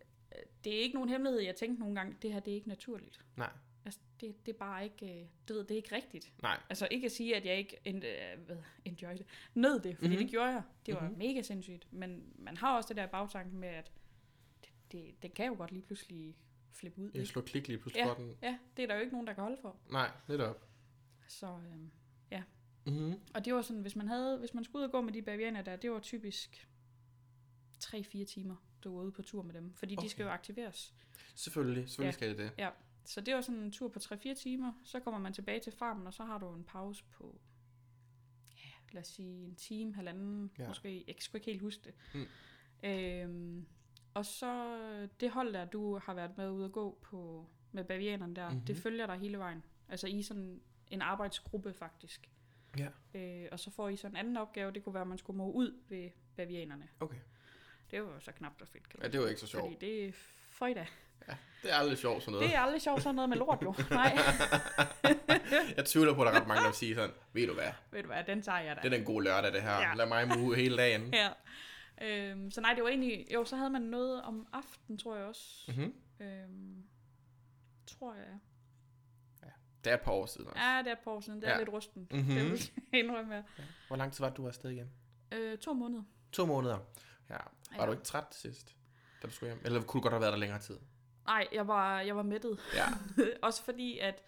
det er ikke nogen hemmelighed, jeg tænkte nogle gange, det her, det er ikke naturligt. Nej, Altså, det, det er bare ikke, øh, du ved, det er ikke rigtigt. nej. Altså, ikke at sige, at jeg ikke en, øh, hvad, enjoy det, nød det, fordi Mhm. mm-hmm. det gjorde jeg. Det var Mhm. mm-hmm. mega sindssygt. Men man har også det der bagtanke med, at det, det, det kan jo godt lige pludselig flippe ud. Jeg slår klik lige pludselig Ja. den. Ja, det er der jo ikke nogen, der kan holde for. Nej, netop. Så, øh, Mm-hmm. og det var sådan, hvis man, havde, hvis man skulle ud og gå med de bavianer der, det var typisk 3-4 timer, du var ude på tur med dem. Fordi okay. de skal jo aktiveres. Selvfølgelig, selvfølgelig Ja. skal det det. Ja, så det var sådan en tur på 3-4 timer. Så kommer man tilbage til farmen, og så har du en pause på, ja, lad os sige en time, halvanden, Ja. måske. Jeg sgu ikke helt huske det. Mm. Øhm, og så det hold der, du har været med ude at gå på med bavianerne der, Mhm. mm-hmm. det følger dig hele vejen. Altså i sådan en arbejdsgruppe faktisk. Ja. Øh, og så får I så en anden opgave, det kunne være, at man skulle må ud ved bavianerne. Okay. Det var jo så knap og fedt, kan Ja, det var ikke så sjovt. Fordi det er føjda. Det er aldrig sjovt sådan noget. Det er aldrig sjovt sådan noget med lort, jo. Nej. Jeg tvivler på, at der er ret mange, der vil sige sådan, ved du hvad, Ved du hvad, den tager jeg da. det er den gode lørdag, det her. Ja. Lad mig mue hele dagen. Ja. Øhm, så nej, det var egentlig... Jo, så havde man noget om aftenen, tror jeg også. Mm-hmm. Øhm, tror jeg, ja. Det er et par år siden også. Ja, det er et par år siden. Det er Ja. ja. lidt rusten. Mhm. Mm-hmm. Det vil jeg indrømme her. Hvor lang tid var du afsted igen? Øh, to måneder. To måneder. Ja. Var Ja. du ikke træt sidst, da du skulle hjem? Eller kunne du godt have været der længere tid? Nej, jeg var, jeg var mættet. Ja. også fordi, at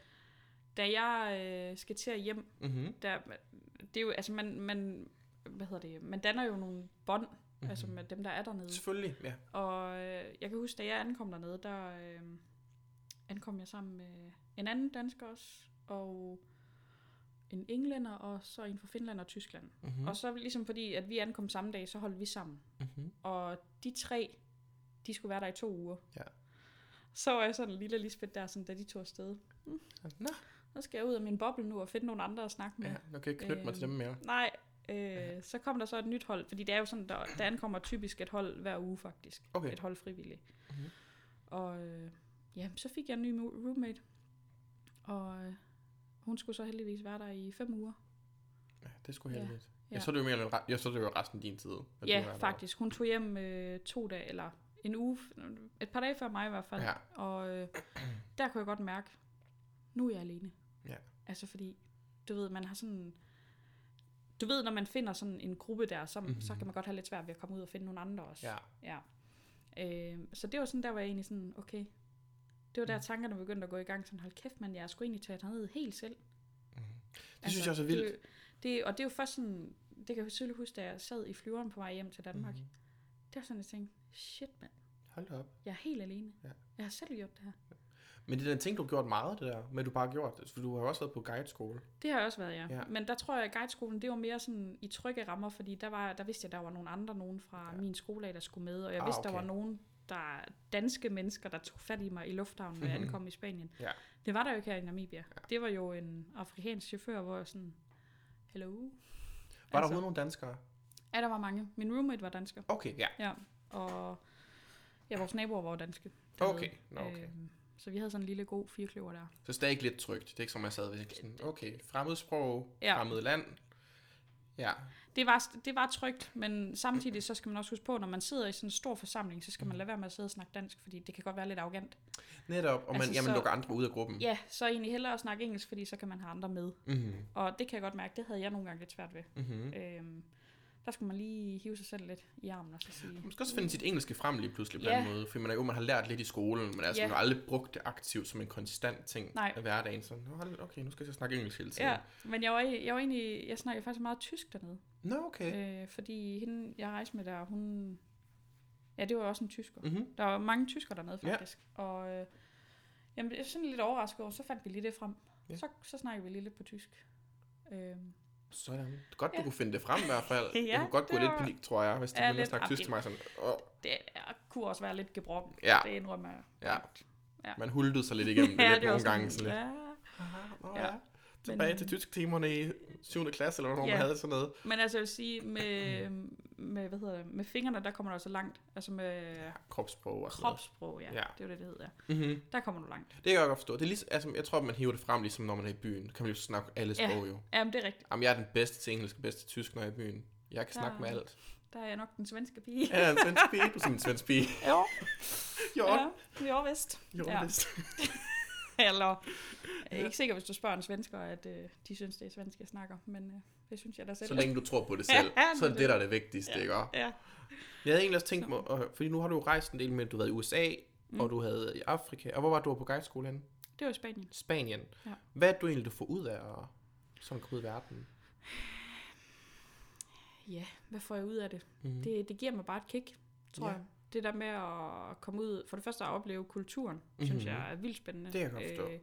da jeg øh, skal til at hjem, Mm-hmm. der, det er jo, altså man, man, hvad hedder det, man danner jo nogle bånd, Mhm. mm-hmm. altså med dem, der er dernede. Selvfølgelig, ja. Og øh, jeg kan huske, da jeg ankom dernede, der øh, ankom jeg sammen med en anden dansker også, og en englænder, og så en fra Finland og Tyskland. Mm-hmm. Mm. Og så ligesom fordi, at vi ankom samme dag, så holdt vi sammen. Mm-hmm. Og de tre, de skulle være der i to uger. Ja. Så var jeg sådan en lille Lisbeth der, sådan, da de tog afsted. Nå, Så skal jeg ud af min boble nu og finde nogle andre at snakke med. ja, nu kan jeg ikke knytte mig til dem mere. Nej, øh, så kom der så et nyt hold, fordi det er jo sådan, der, der ankommer typisk et hold hver uge faktisk. Okay. Et hold frivilligt. Mhm. Mm-hmm. Og øh, ja, så fik jeg en ny roommate, og øh, hun skulle så heldigvis være der i fem uger. Ja, det er sgu Ja. Ja, ja. så er det jo mere end, ja, så er det jo resten af din tid. at Ja, faktisk. Hun tog hjem øh, to dage, eller en uge, et par dage før mig i hvert fald. Ja. Og øh, der kunne jeg godt mærke, nu er jeg alene. Ja. Altså fordi, du ved, man har sådan... Du ved, når man finder sådan en gruppe der, så, mm-hmm. så kan man godt have lidt svært ved at komme ud og finde nogle andre også. Ja. ja. Øh, så det var sådan, der var jeg egentlig sådan, okay. Det var der Mm. tankerne begyndte at gå i gang. Sådan, hold kæft, man, jeg er sgu egentlig taget ned helt selv. Det synes jeg også er vildt. Det, det, og det er jo først sådan, det kan jeg tydeligt huske, da jeg sad i flyveren på vej hjem til Danmark. Mm. Det var sådan, jeg tænkte, shit mand, Hold da op. jeg er helt alene. Ja. Jeg har selv gjort det her. Men det er den ting, du har gjort meget, det der, at du bare har gjort det. For du har jo også været på guideskole. Det har jeg også været, ja. Ja. Men der tror jeg, at guideskolen, det var mere sådan i trygge rammer, fordi der, var, der vidste jeg, at der var nogle andre, nogen fra Ja. min skole, der skulle med, og jeg Ah, vidste, der okay. var nogen, der danske mennesker, der tog fat i mig i lufthavnen, når jeg Mhm. ankom i Spanien. Ja. Det var der jo ikke her i Namibia. Ja. Det var jo en afrikansk chauffør, hvor jeg sådan, hello. Var altså, der overhovedet nogle danskere? Ja, der var mange. Min roommate var dansker. Okay, ja. Ja, og ja, vores naboer var jo danske. dernede. Okay, nå, okay. Øhm, så vi havde sådan en lille god firkløver der. Så stadig lidt trygt. Det er ikke som jeg sad ved sådan, okay, fremmedsprog, Ja. fremmed land. Ja, Det var, det var trygt, men samtidig så skal man også huske på, når man sidder i sådan en stor forsamling, så skal Mm. man lade være med at sidde og snakke dansk, fordi det kan godt være lidt arrogant. netop. Og man, Altså, jamen, så- lukker andre ud af gruppen. Ja, så egentlig hellere at snakke engelsk, fordi så kan man have andre med. Mm-hmm. Og det kan jeg godt mærke, det havde jeg nogle gange lidt svært ved. Mm-hmm. Øhm, der skulle man lige hive sig selv lidt i armen og så sige... Man skal også finde sit engelske frem lige pludselig på Ja. den måde. For man er jo, man har lært lidt i skolen, men altså, Ja. man har aldrig brugt det aktivt som en konstant ting Nej. af hverdagen. Så, "Nå, hold- okay, nu skal jeg snakke engelsk hele tiden. Ja, men jeg var, jeg var egentlig... Jeg snakkede faktisk meget tysk dernede. Nå, okay. Øh, fordi hende, jeg rejste med der, hun... Ja, det var også en tysker. Mm-hmm. Der var mange tyskere dernede, Ja. faktisk. Og øh, jamen, det er sådan lidt overrasket over, så fandt vi lige det frem. Ja. Så, så snakkede vi lige lidt på tysk. Øhm, Sådan. Godt, du Ja. kunne finde det frem i hvert fald. Ja, jeg kunne godt gå det lidt var- i panik, tror jeg, hvis de Ja, begyndte at lidt. snakke tysk det- til mig. Sådan, åh, det er, kunne også være lidt gebrokken. ja, Det indrømmer jeg. ja. Ja. Man huldede sig lidt igennem det lidt var nogle gange. Sådan lidt. Ja, Nå, Ja. ja. Tilbage Men- til tysk timerne i 7. klasse, eller hvornår Ja. man havde sådan noget. men altså jeg vil sige, med, med, hvad hedder det, med fingrene, der kommer du også langt. Altså med Kropssprog og kropssprog, ja. Ja. Det er jo det, det hedder. Mm-hmm. Der kommer du langt. Det kan jeg godt forstå. Det er ligesom, altså, jeg tror, man hiver det frem, ligesom når man er i byen. Kan man jo snakke alle Ja. sprog jo. Jamen, det er rigtigt. Jamen, jeg er den bedste til engelsk bedste til tysk, når jeg er i byen. Jeg kan Der- snakke med alt. Der er jeg nok den svenske pige. Jeg er en svensk pige. Du er en svensk pige. Jo, Jo, ja, jo vist. jo, Ja. vist. Eller, jeg er ikke sikker, hvis du spørger en svensker, at øh, de synes, det er svensk, jeg snakker. Men øh, det synes jeg da selv. Så længe du tror på det selv, ja, så er det det er det, der er det vigtigste, Ja. ikke? Og Ja. Jeg havde egentlig også tænkt mig, øh, fordi nu har du jo rejst en del med, du har været i USA, Mm. og du havde været i Afrika. Og hvor var du på guideskole henne? Det var i Spanien. Spanien. Ja. Hvad er du egentlig, du får ud af at sådan komme ud i verden? Ja, hvad får jeg ud af det? Mm. Det, det giver mig bare et kick, tror Ja. jeg. Det der med at komme ud, for det første at opleve kulturen, mm-hmm. synes Mhm. jeg er vildt spændende. Det kan jeg godt forstå. Øh,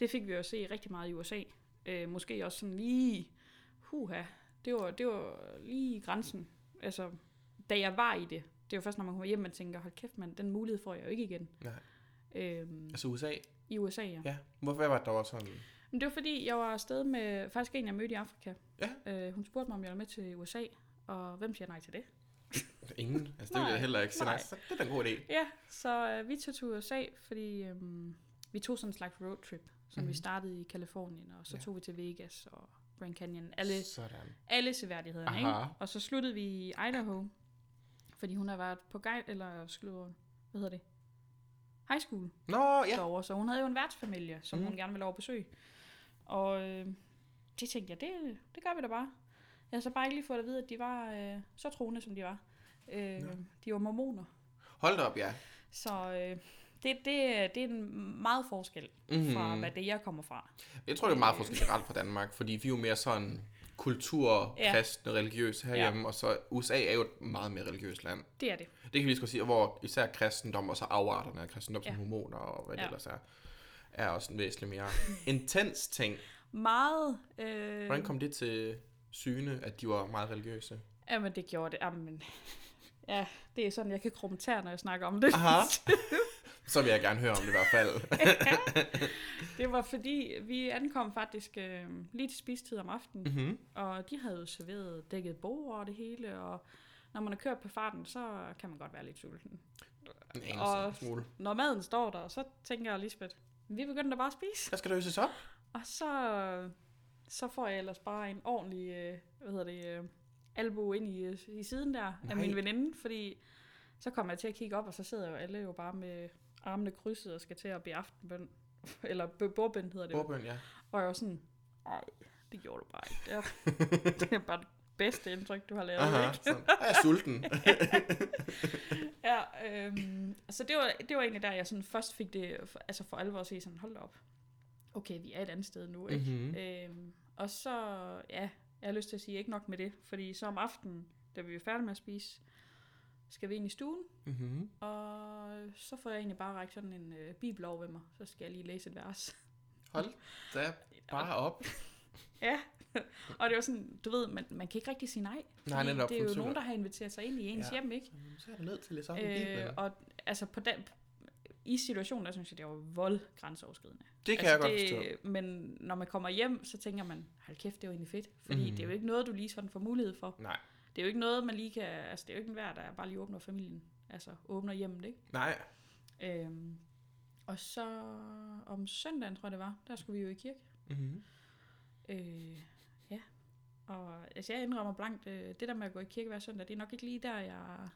det fik vi jo at se rigtig meget i USA. Øh, måske også sådan lige, huha, det var, det var lige grænsen. Altså, da jeg var i det, det er jo først, når man kommer hjem, man tænker, hold kæft, man, den mulighed får jeg jo ikke igen. Nej. Øhm, Altså USA? I USA, ja. Ja. Hvorfor var det, der var sådan? Men det var fordi, jeg var afsted med faktisk en, jeg mødte i Afrika. Ja. Øh, hun spurgte mig, om jeg var med til USA, og hvem siger nej til det? Ingen. Altså, det ville jeg heller ikke sige. Nej. nej. Så det er en god idé. Ja, så øh, vi tog til USA, fordi øhm, vi tog sådan en slags roadtrip, som mm-hmm. vi Mhm. startede i Kalifornien, og så Ja. tog vi til Vegas og Grand Canyon. Alle, Sådan. alle seværdighederne, Aha. ikke? Og så sluttede vi i Idaho, fordi hun har været på guide, eller skulle, hvad hedder det? High school Nå, ja. derovre, så hun havde jo en værtsfamilie, som Mhm. mm. hun gerne ville over besøge. Og øh, det tænkte jeg, det, det gør vi da bare. Jeg har så bare ikke lige fået at vide, at de var øh, så troende, som de var. Øh, de var mormoner. Hold da op, ja. Så øh, det, det, det er en meget forskel Mm-hmm. fra, hvad det jeg kommer fra. Jeg tror, det er meget forskelligt generelt fra Danmark, fordi vi er jo mere sådan kultur, Ja. kristne, religiøse herhjemme, ja. og så USA er jo et meget mere religiøst land. Det er det. Det kan vi lige godt sige, hvor især kristendom og så afarterne af kristendom, ja. Ja. som hormoner og hvad det Ja. ellers er, er også en væsentlig mere intens ting. Meget... Øh, Hvordan kom det til syne, at de var meget religiøse? Jamen, det gjorde det. Jamen, ja, det er sådan, jeg kan krumme tær, når jeg snakker om det. Aha. Så vil jeg gerne høre om det i hvert fald. det var fordi, vi ankom faktisk øh, lige til spistid om aftenen, mm-hmm. og de havde jo serveret dækket bord og det hele, og når man har kørt på farten, så kan man godt være lidt sulten. En Og- smule. Når maden står der, så tænker jeg, Lisbeth, vi begynder da bare at spise. Hvad skal der øses op? Og så, så får jeg ellers bare en ordentlig, øh, hvad hedder det, øh, albu ind i, øh, i siden der Nej. af min veninde, fordi så kommer jeg til at kigge op, og så sidder jo alle jo bare med armene krydset og skal til at blive aftenbøn. Eller bordbøn hedder det. jo. Bordbøn, ja. Og jeg var sådan, nej, det gjorde du bare ikke. Det er, det er bare det bedste indtryk, du har lavet. Aha, Ikke? sådan. Er jeg sulten? Ja, øhm, så det var, det var egentlig der, jeg sådan først fik det, for- altså for alvor at se sådan, hold op. Okay, vi er et andet sted nu, ikke? Mhm. Øhm, og så, ja, jeg har lyst til at sige, ikke nok med det, fordi så om aftenen, da vi er færdige med at spise, skal vi ind i stuen, mm-hmm. og så får jeg egentlig bare rækket sådan en øh, bibel over ved mig, så skal jeg lige læse et vers. Hold da bare op. Ja, og det var sådan, du ved, man, man kan ikke rigtig sige nej. Nej, netop, det er jo nogen, der har inviteret sig ind i ens Ja. hjem, ikke? Så er det nødt til at læse op i Bibelen. Øh, og altså på den, i situationen, der synes jeg, det var vold grænseoverskridende. Det kan altså, jeg godt forstå. Men når man kommer hjem, så tænker man, hold kæft, det var egentlig fedt. Fordi mm. det er jo ikke noget, du lige sådan får mulighed for. Nej. Det er jo ikke noget, man lige kan, altså det er jo ikke en hver, der bare lige åbner familien. Altså åbner hjemmet, ikke? Nej. Øhm, og så om søndagen, tror jeg det var, der skulle vi jo i kirke. Mm-hmm. Øh, ja. Og altså, jeg indrømmer blankt, øh, det der med at gå i kirke hver søndag, det er nok ikke lige der, jeg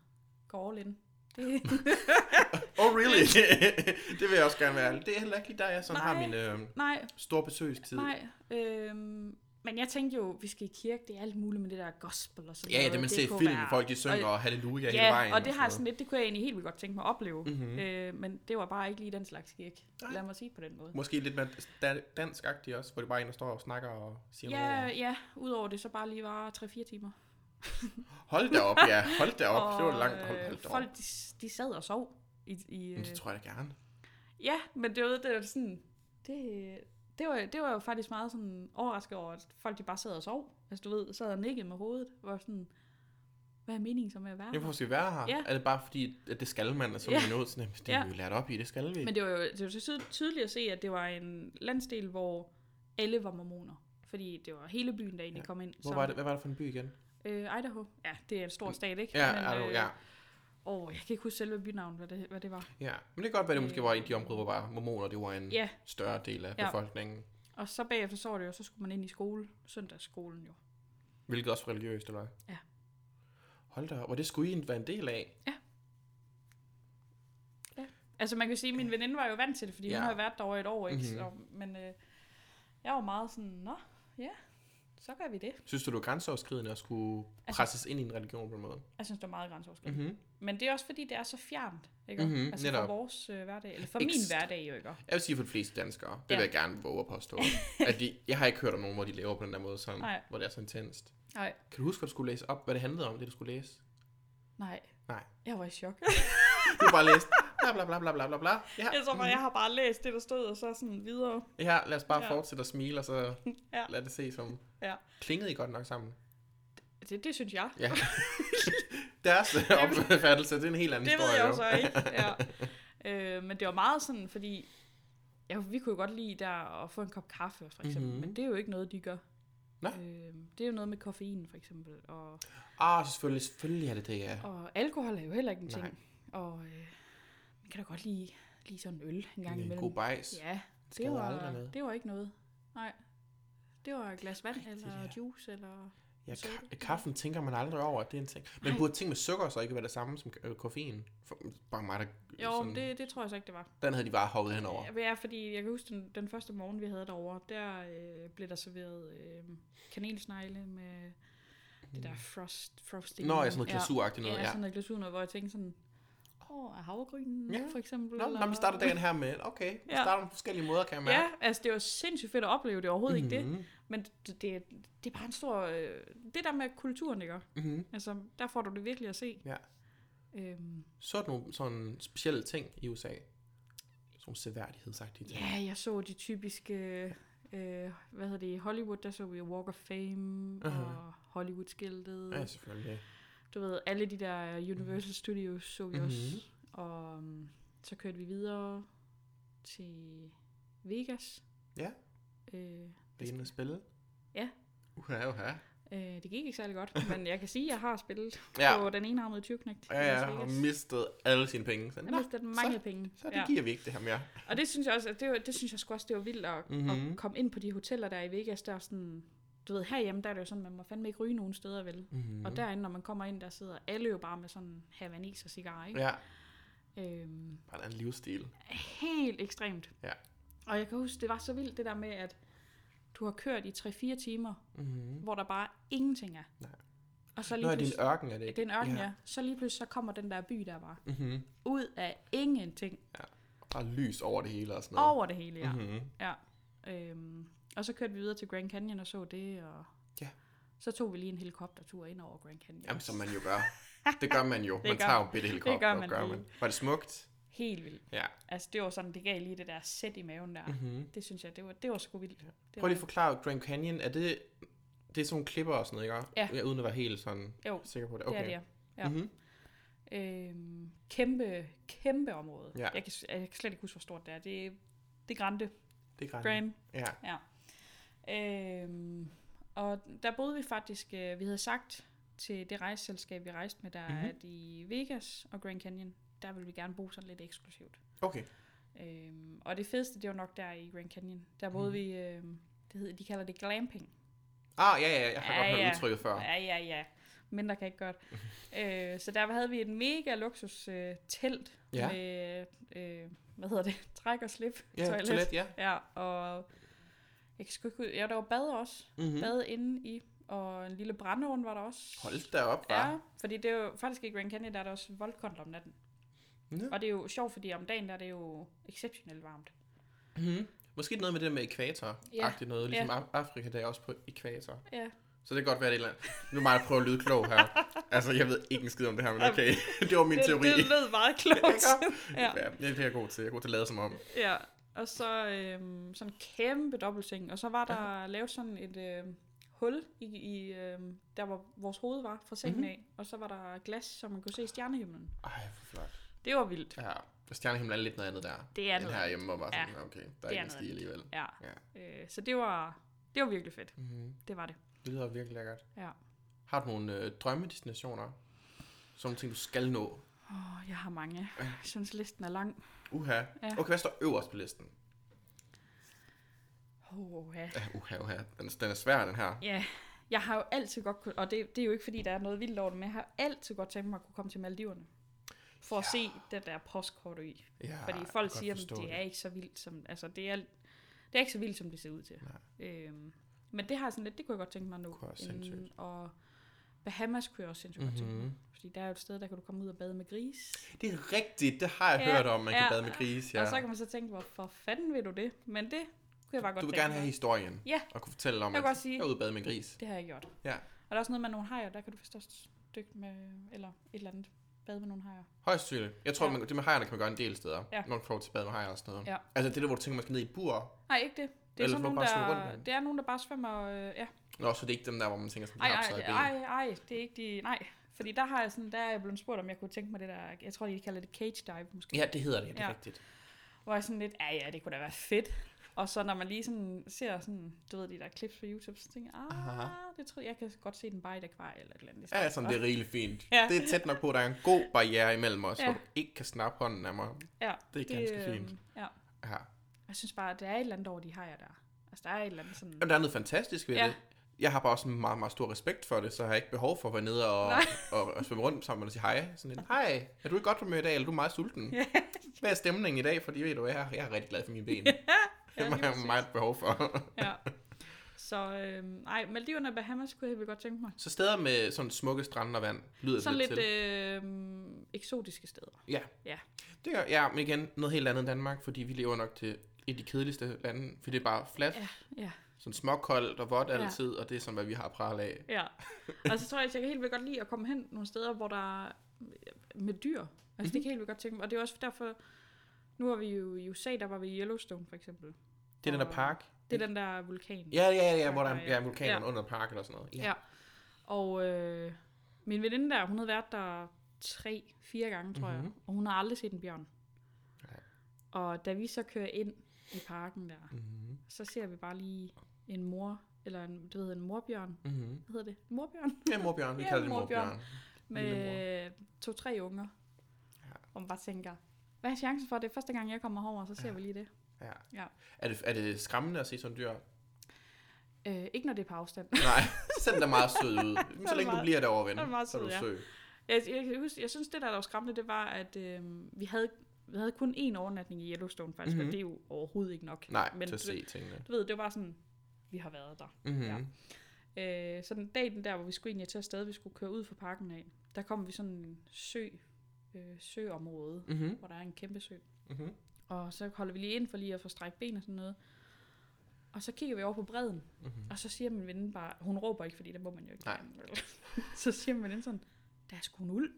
går all in. Det, Oh, really? det vil jeg også gerne være. Det er heller ikke lige der, jeg sådan Nej. har min øh, nej, store besøgstid. nej. Øhm, men jeg tænkte jo, vi skal i kirke, det er alt muligt med det der gospel og sådan Ja, noget. det man ser i film, være- folk de synger og- og halleluja hele Ja, vejen. og det har sådan jeg sådan lidt, det kunne jeg egentlig helt vildt godt tænke mig at opleve. Mhm. Mm-hmm. Øh, men det var bare ikke lige den slags kirke. Nej. Lad mig sige det på den måde. Måske lidt mere dan- dansk-agtigt også, hvor de bare er inde og står og snakker og siger Ja, noget. ja, udover det så bare lige var 3-4 timer. Hold da op, ja. Hold da op. det var langt. Hold, øh, hold da op. folk, de, de sad og sov. I, i, Men det øh, tror jeg da gerne. ja, men det var, det var sådan... Det, det, var, det var jo faktisk meget sådan overrasket over, at folk de bare sad og sov. Altså du ved, sad og nikkede med hovedet. Var sådan, hvad er meningen så med at være her? hvorfor skal være her? Ja. Er det bare fordi, at det skal man, og så er Ja. man nødt sådan, det er Ja. vi jo lært op i, det skal vi. Men det var jo det var så tyd- tydeligt at se, at det var en landsdel, hvor alle var mormoner. Fordi det var hele byen, der egentlig Ja. kom ind. Hvor var det, hvad var det for en by igen? Øh, Idaho. Ja, det er en stor stat, ikke? Ja, Men, er du, øh, ja. Åh, jeg kan ikke huske selve bynavnet, hvad det, hvad det var. ja. Men det kan godt være, det måske var i de områder, hvor bare mormoner, det var en Ja, større del af Ja. befolkningen. og så bagefter så var det jo, så skulle man ind i skole. Søndagsskolen jo. Hvilket også var religiøst, eller hvad? Ja. Hold da op, og det skulle I være en del af. Altså man kan sige, at min veninde var jo vant til det, fordi ja. Ja. hun har været derovre et år, ikke? Mhm. Så, men øh, jeg var meget sådan, nå, ja, så gør vi det. Synes du, det var grænseoverskridende at skulle Altså- presses ind i en religion på en måde? Jeg synes, det er meget grænseoverskridende. Mm-hmm. Men det er også fordi, det er så fjernt, ikke? Mhm, altså for netop. vores øh, hverdag, eller for Ekst- min hverdag jo, ikke? Jeg vil sige for de fleste danskere, det Ja. vil jeg gerne våge at påstå. at de, jeg har ikke hørt om nogen, hvor de lever på den der måde, sådan, Nej. hvor det er så intenst. Nej, Kan du huske, hvad du skulle læse op? Hvad det handlede om, det du skulle læse? nej. Nej. Jeg var i chok. Du bare læst bla bla bla bla bla bla bla. Ja, jeg tror bare, jeg har bare læst det, der stod, og så sådan videre. ja lad os bare Ja. fortsætte at smile, og så Ja. lad det se som... Ja. Klingede I godt nok sammen? Det, det synes jeg. Ja. Deres opfattelse, det er en helt anden Det ved historie. jeg jo så ikke. Ja. øh, men det var meget sådan, fordi ja, vi kunne jo godt lide der at få en kop kaffe, for eksempel. Mhm. Mm-hmm. Men det er jo ikke noget, de gør. Nå. Øh, det er jo noget med koffein, for eksempel. Og, Ah, selvfølgelig, selvfølgelig er det det, ja. og alkohol er jo heller ikke en ting. Nej. Og øh, man kan da godt lide, lide sådan en øl en gang En imellem. god bajs. Ja, det jo var, det var ikke noget. Nej. Det var et glas vand, eller ja. juice, eller... Ja, ka- kaffen tænker man aldrig over, at det er en ting. Men burde ting med sukker så ikke være det samme som øh, koffein? For, bare mig, der... Jo, sådan, det, det tror jeg så ikke, det var. Den havde de bare hoppet henover. Ja, fordi jeg kan huske, den, den første morgen, vi havde derovre, der øh, blev der serveret øh, kanelsnegle med det der frost, frosting. Nå, ja, sådan noget glasuragtigt noget, Ja, ja. sådan noget glasur, noget, hvor jeg tænkte sådan, åh, er havregryn Ja. for eksempel? Nå, når vi starter dagen her med, okay, vi Ja. starter på forskellige måder, kan jeg mærke. Ja, altså det var sindssygt fedt at opleve, det er overhovedet mm-hmm. ikke det. Mhm, Men det, det, det er bare en stor... Øh, det der med kulturen, ikke? mhm. Altså, der får du det virkelig at se. Ja. Øhm, Så er der nogle sådan specielle ting i USA. Sådan nogle seværdighedsagtige ting. ja, jeg så de typiske... Øh, hvad hedder det? I Hollywood, der så vi Walk of Fame Aha. og Hollywood-skiltet. Ja, selvfølgelig. Du ved, alle de der Universal Studios så vi Mhm. også. Og um, så kørte vi videre til Vegas. Ja. Øh, Det ene spil. Ja. Uha, uha. øh, det gik ikke særlig godt, men jeg kan sige, at jeg har spillet Ja, på den enarmede tyvknægt. i ja, ja, og mistet alle sine penge. Så, Jeg nå, mistede mange penge. så det giver vi ikke det her mere. Og det synes jeg også, det, var- det synes jeg også, det var vildt at, Mhm. mm-hmm. at komme ind på de hoteller der i Vegas, der er sådan, du ved, herhjemme, der er det jo sådan, man må fandme ikke ryge nogen steder, vel? Mm-hmm. Og derinde, når man kommer ind, der sidder alle jo bare med sådan havanis og cigar, ikke? Ja, Øhm, bare en livsstil. helt ekstremt. Ja. Og jeg kan huske, det var så vildt det der med, at du har kørt i 3-4 timer, Mm-hmm. hvor der bare ingenting er. Nej. Og så Nå lige er det en ørken, er det ikke? det er en ørken, ja. ja. Så lige pludselig, så kommer den der by der bare. Mm-hmm. Ud af ingenting. Bare lys over det hele og sådan noget. Over det hele, ja. Mm-hmm. Ja. Øhm, og så kørte vi videre til Grand Canyon og så det, og Ja. så tog vi lige en helikoptertur ind over Grand Canyon. Jamen, som man jo gør. Det gør man jo. Det man gør tager jo bitte helikopter, gør og man gør man. Var det smukt? Helt vildt. Ja. Altså, det var sådan, det gav lige det der sæt i maven der. Mm. Mm-hmm. Det synes jeg, det var, det var sgu vildt. Det Prøv lige at forklare Grand Canyon. Er det, det er sådan nogle klipper og sådan noget, ikke? Ja. ja. Uden at være helt sådan Jo, sikker på det. det Okay. er det, ja. Ja. Mm-hmm. Øhm, kæmpe, kæmpe område. Ja. Jeg, kan, jeg kan slet ikke huske, hvor stort det er. Det, det er Grande. Det er Grand. Grand. Ja. Øhm, og der boede vi faktisk, øh, vi havde sagt til det rejseselskab, vi rejste med, der Mhm. mm-hmm. at i Vegas og Grand Canyon, der ville vi gerne bo sådan lidt eksklusivt. Okay. Øhm, og det fedeste, det var nok der i Grand Canyon. Der boede Mhm. vi, øh, det hedder, de kalder det glamping. Ah, ja, ja, jeg har Ja, godt hørt ja. udtrykket før. Ja, ja, ja. Mindre kan ikke godt. øh, så der havde vi et mega luksus øh, telt Ja. med, øh, hvad hedder det, træk og slip Ja, toilet. toilet, ja. Ja, og jeg kan sgu ikke ud. Ja, der var bad også. Mm-hmm. Mm. Bad inde i, og en lille brændeovn var der også. Hold da op, hva'? Ja, fordi det er jo faktisk i Grand Canyon, der er der også voldkonto om natten. Ja. Og det er jo sjovt, fordi om dagen der er det jo exceptionelt varmt. Mm-hmm. Måske noget med det med ekvator. Ja. Noget, ligesom Af- Afrika, der er også på ekvator. Ja, Så det kan godt være det er. Nu mig, der prøver at lyde klog her. Altså, jeg ved ikke en skid om det her, men okay. det var min det, teori. det lød meget klogt. ja. Ja, det er jeg god til. Jeg er god til at lade som om. ja. Og så øhm, sådan en kæmpe dobbeltseng. Og så var der lavet sådan et øhm, hul i, i øhm, der hvor vores hoved var fra sengen Mhm. af. Og så var der glas, så man kunne se stjernehimlen. Ej, hvor flot. Det var vildt. Ja, stjernehimmel er lidt noget andet der. Det er end noget herhjemme, hvor bare sådan, Ja, okay, der er er ikke en noget sti andet. alligevel. Ja. Ja. Øh, så det var, det var virkelig fedt. Mm-hmm. Det var det. Det lyder virkelig lækkert. Ja. Har du nogle øh, drømmedestinationer? Nogle ting, du skal nå? Åh, jeg har mange. Jeg synes, listen er lang. Uha. Ja. Okay, hvad står øverst på listen? Ja. Ja, uha, uha. Den, den er svær, den her. ja. Jeg har jo altid godt kunne, og det, det er jo ikke fordi, der er noget vildt over det, men jeg har altid godt tænkt mig at kunne komme til Maldiverne. For at se det der postkort i. Ja, Fordi folk siger, at forstå det er ikke så vildt som, altså det er, det er ikke så vildt, som det ser ud til. Øhm, men det har jeg sådan lidt, det kunne jeg godt tænke mig nu. Kunne være Inden-. Og Bahamas kunne jeg også sindssygt godt tænke mig. Mhm. Fordi der er jo et sted, der kan du komme ud og bade med gris. Det er rigtigt, det har jeg Ja, hørt om, man kan ja. bade med gris. Ja. Og så kan man så tænke, hvorfor fanden vil du det? Men det kunne jeg bare godt Du vil gerne have historien. Ja. Og kunne fortælle om, Jeg kan at sige- jeg er ude og bade med gris. Det har jeg gjort. Ja. Og der er også noget med nogle hajer, der kan du vist også dykke med, eller et eller andet, bade med nogle hajer. Højst sandsynligt. Jeg tror, Ja. man, det med hajerne kan man gøre en del steder. Ja. Når får til bade med hajer og sådan noget. Ja. Altså det er der, hvor du tænker, man skal ned i bur. Nej, ikke det. Det er Eller nogen, der, det er nogen, der bare svømmer, øh, ja. Nå, så det er ikke dem der, hvor man tænker sådan, Ej, har ej, ej, ej, det er ikke de, nej. Fordi der har jeg sådan, der er jeg blevet spurgt, om jeg kunne tænke mig det der, jeg tror, de kalder det cage dive måske. Ja, det hedder det, det er Ja. rigtigt. Hvor jeg sådan lidt, ja ja, det kunne da være fedt. Og så når man lige sådan ser sådan, du ved, de der clips på YouTube, så tænker jeg, ah, Aha. det tror jeg, jeg kan godt se den bare i et akvarie eller et eller andet. Ja, sådan, det er rigeligt fint. Ja. Det er tæt nok på, at der er en god barriere imellem os, Ja. hvor du ikke kan snappe hånden af mig. ja, Det er ganske fint. øhm, Ja. Ja. Jeg synes bare, at det er et eller andet over de hajer der. Altså, der er et eller andet sådan... Jamen, der er noget fantastisk ved Ja. det. Jeg har bare også en meget, meget stor respekt for det, så jeg har ikke behov for at være nede og, Nej. og, og svømme rundt sammen og sige hej. Sådan en, hej, er du i godt humør i dag, eller er du meget sulten? Hvad er stemningen i dag? Fordi ved du, hvad, jeg, er- jeg er rigtig glad for mine ben. Ja, det lige har jeg meget behov for. ja. Så, øhm, ej, Maldiverne og Bahamas kunne jeg helt godt tænke mig. så steder med sådan smukke strande og vand, lyder Sådan det lidt til. øhm, eksotiske steder. Ja. Ja. Det gør, ja, men igen, noget helt andet end Danmark, fordi vi lever nok til et af de kedeligste lande, fordi det er bare fladt, Ja, ja, sådan småkoldt og vådt Ja. altid, og det er sådan, hvad vi har pral af. ja. Og så tror jeg, at jeg kan helt vildt godt lide at komme hen nogle steder, hvor der er med dyr. Altså, mm-hmm. det kan jeg helt vildt godt tænke mig. Og det er også derfor, nu var vi jo i USA, der var vi i Yellowstone for eksempel. Det er den der Og park. Det er den der vulkan. Ja, ja, ja, ja hvor der er Ja. ja, vulkanen Ja. under park eller sådan noget. Ja. Og øh, min veninde der, hun havde været der tre, fire gange, tror mm-hmm. Mhm. jeg. Og hun har aldrig set en bjørn. Nej. Og da vi så kører ind i parken der, Mm-hmm. så ser vi bare lige en mor, eller en, du ved, en morbjørn. Mm-hmm. Hvad hedder det? Morbjørn? Ja, morbjørn. Vi Ja, kalder det morbjørn. Med to-tre unger. Ja. Og man bare tænker, hvad er chancen for, det er første gang, jeg kommer herover, så ser Ja. vi lige det. Ja. Ja. Er, det, er det skræmmende at se sådan dyr? Øh, ikke når det er på afstand. Nej, er den da meget sød ud. Så længe du bliver derovre, ven, er så er du sød, ja. sød. Jeg, jeg, huske, jeg synes, det der, der var skræmmende, det var, at øh, vi, havde, vi havde kun én overnatning i Yellowstone faktisk, Mhm. mm-hmm. og det er jo overhovedet ikke nok. Nej, Men til at se tingene. du ved, det var bare sådan, vi har været der. Mm-hmm. Ja. Øh, så den dag den der, hvor vi skulle egentlig tage afsted, vi skulle køre ud fra parken af, der kom vi sådan en sø, øh, søområde, Mm-hmm. hvor der er en kæmpe sø. Mm-hmm. Og så holder vi lige ind for lige at få strækt ben og sådan noget. Og så kigger vi over på bredden, Mm-hmm. og så siger min veninde bare, hun råber ikke, fordi det må man jo ikke. Nej. så siger min veninde sådan, der er sgu en ulv.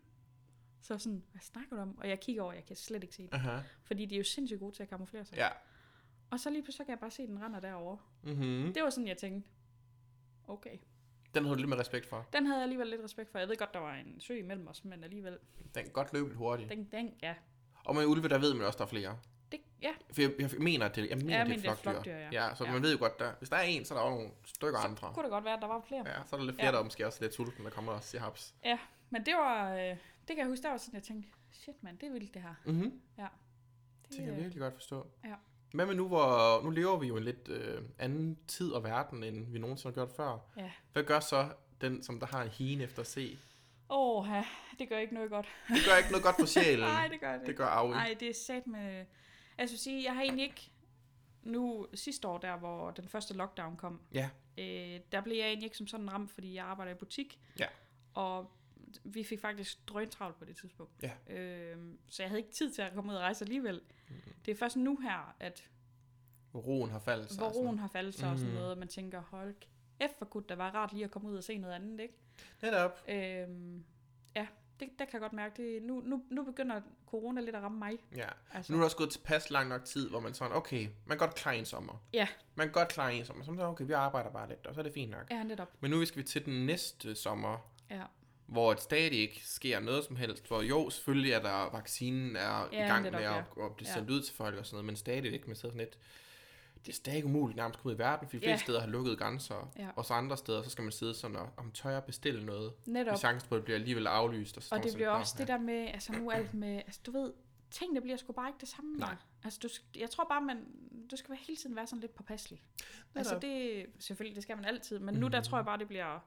Så sådan, hvad snakker du om? Og jeg kigger over, jeg kan slet ikke se det. Aha. Fordi de er jo sindssygt gode til at kamuflere sig. Ja. Og så lige pludselig så kan jeg bare se, at den render derovre. Mm-hmm. Det var sådan, jeg tænkte, okay. Den havde du lidt med respekt for. Den havde jeg alligevel lidt respekt for. Jeg ved godt, der var en sø imellem os, men alligevel. Den kan godt løbe lidt hurtigt. Den, den ja. Og med ulve, der ved man også, der er flere. Det, ja, For jeg, jeg mener, at det, jeg mener, Ja, det er flokdyr. flokdyr, ja. ja. så Ja. man ved jo godt, der, hvis der er en, så er der også nogle stykker andre. kunne det godt være, at der var flere. Ja, så er der lidt flere, Ja. der er måske også lidt sulten, der kommer og siger haps. Men det var, øh, det kan jeg huske, der var sådan, jeg tænkte, shit mand, det er vildt det her. Mm-hmm. Det, Det kan jeg øh, virkelig godt forstå. Ja. Hvad med nu, hvor nu lever vi jo en lidt øh, anden tid og verden, end vi nogensinde har gjort før. Ja. Hvad gør så den, som der har en hine efter at se? Åh, ja, det gør ikke noget godt. Det gør ikke noget godt for sjælen. Nej, det gør det det gør Aui. Nej, det er sat med... Altså vil sige, jeg har egentlig ikke... Nu sidste år, der hvor den første lockdown kom, Ja. øh, der blev jeg egentlig ikke som sådan ramt, fordi jeg arbejder i butik. Ja. Og vi fik faktisk drøntravlt på det tidspunkt. Ja. Øh, så jeg havde ikke tid til at komme ud og rejse alligevel. Mm-hmm. Det er først nu her, at Hvor roen har faldet sig. hvor roen har faldet sig og sådan Mhm. noget, og man tænker, hold efterkut, der var rart lige at komme ud og se noget andet, ikke? Netop. Øhm, ja, det, der kan jeg godt mærke, det, nu, nu, nu begynder corona lidt at ramme mig. Ja. Altså, Nu er der også gået tilpas lang nok tid, hvor man sådan, okay, man kan godt klare en sommer. Ja. Man kan godt klare en sommer. Så det, okay, vi arbejder bare lidt, og så er det fint nok. Ja, netop. Men nu skal vi til den næste sommer, Ja, hvor det stadig ikke sker noget som helst. Hvor jo, selvfølgelig er der, vaccinen er Ja, i gang med at, blive Ja. sendt ud til folk og sådan noget, men stadig ikke med sådan lidt, det er stadig umuligt nærmest at komme ud i verden, for de fleste steder har lukket grænser, Ja. og så andre steder, så skal man sidde sådan og, om tør jeg bestille noget, netop. med chancen på, at det bliver alligevel aflyst. Og, så Og man det bliver "Nå, også ja." det der med, altså nu alt med, altså du ved, tingene bliver sgu bare ikke det samme. Nej. Altså du, jeg tror bare, man, du skal hele tiden være sådan lidt påpasselig. Altså Netop. det, selvfølgelig, det skal man altid, men nu Mhm. der tror jeg bare, det bliver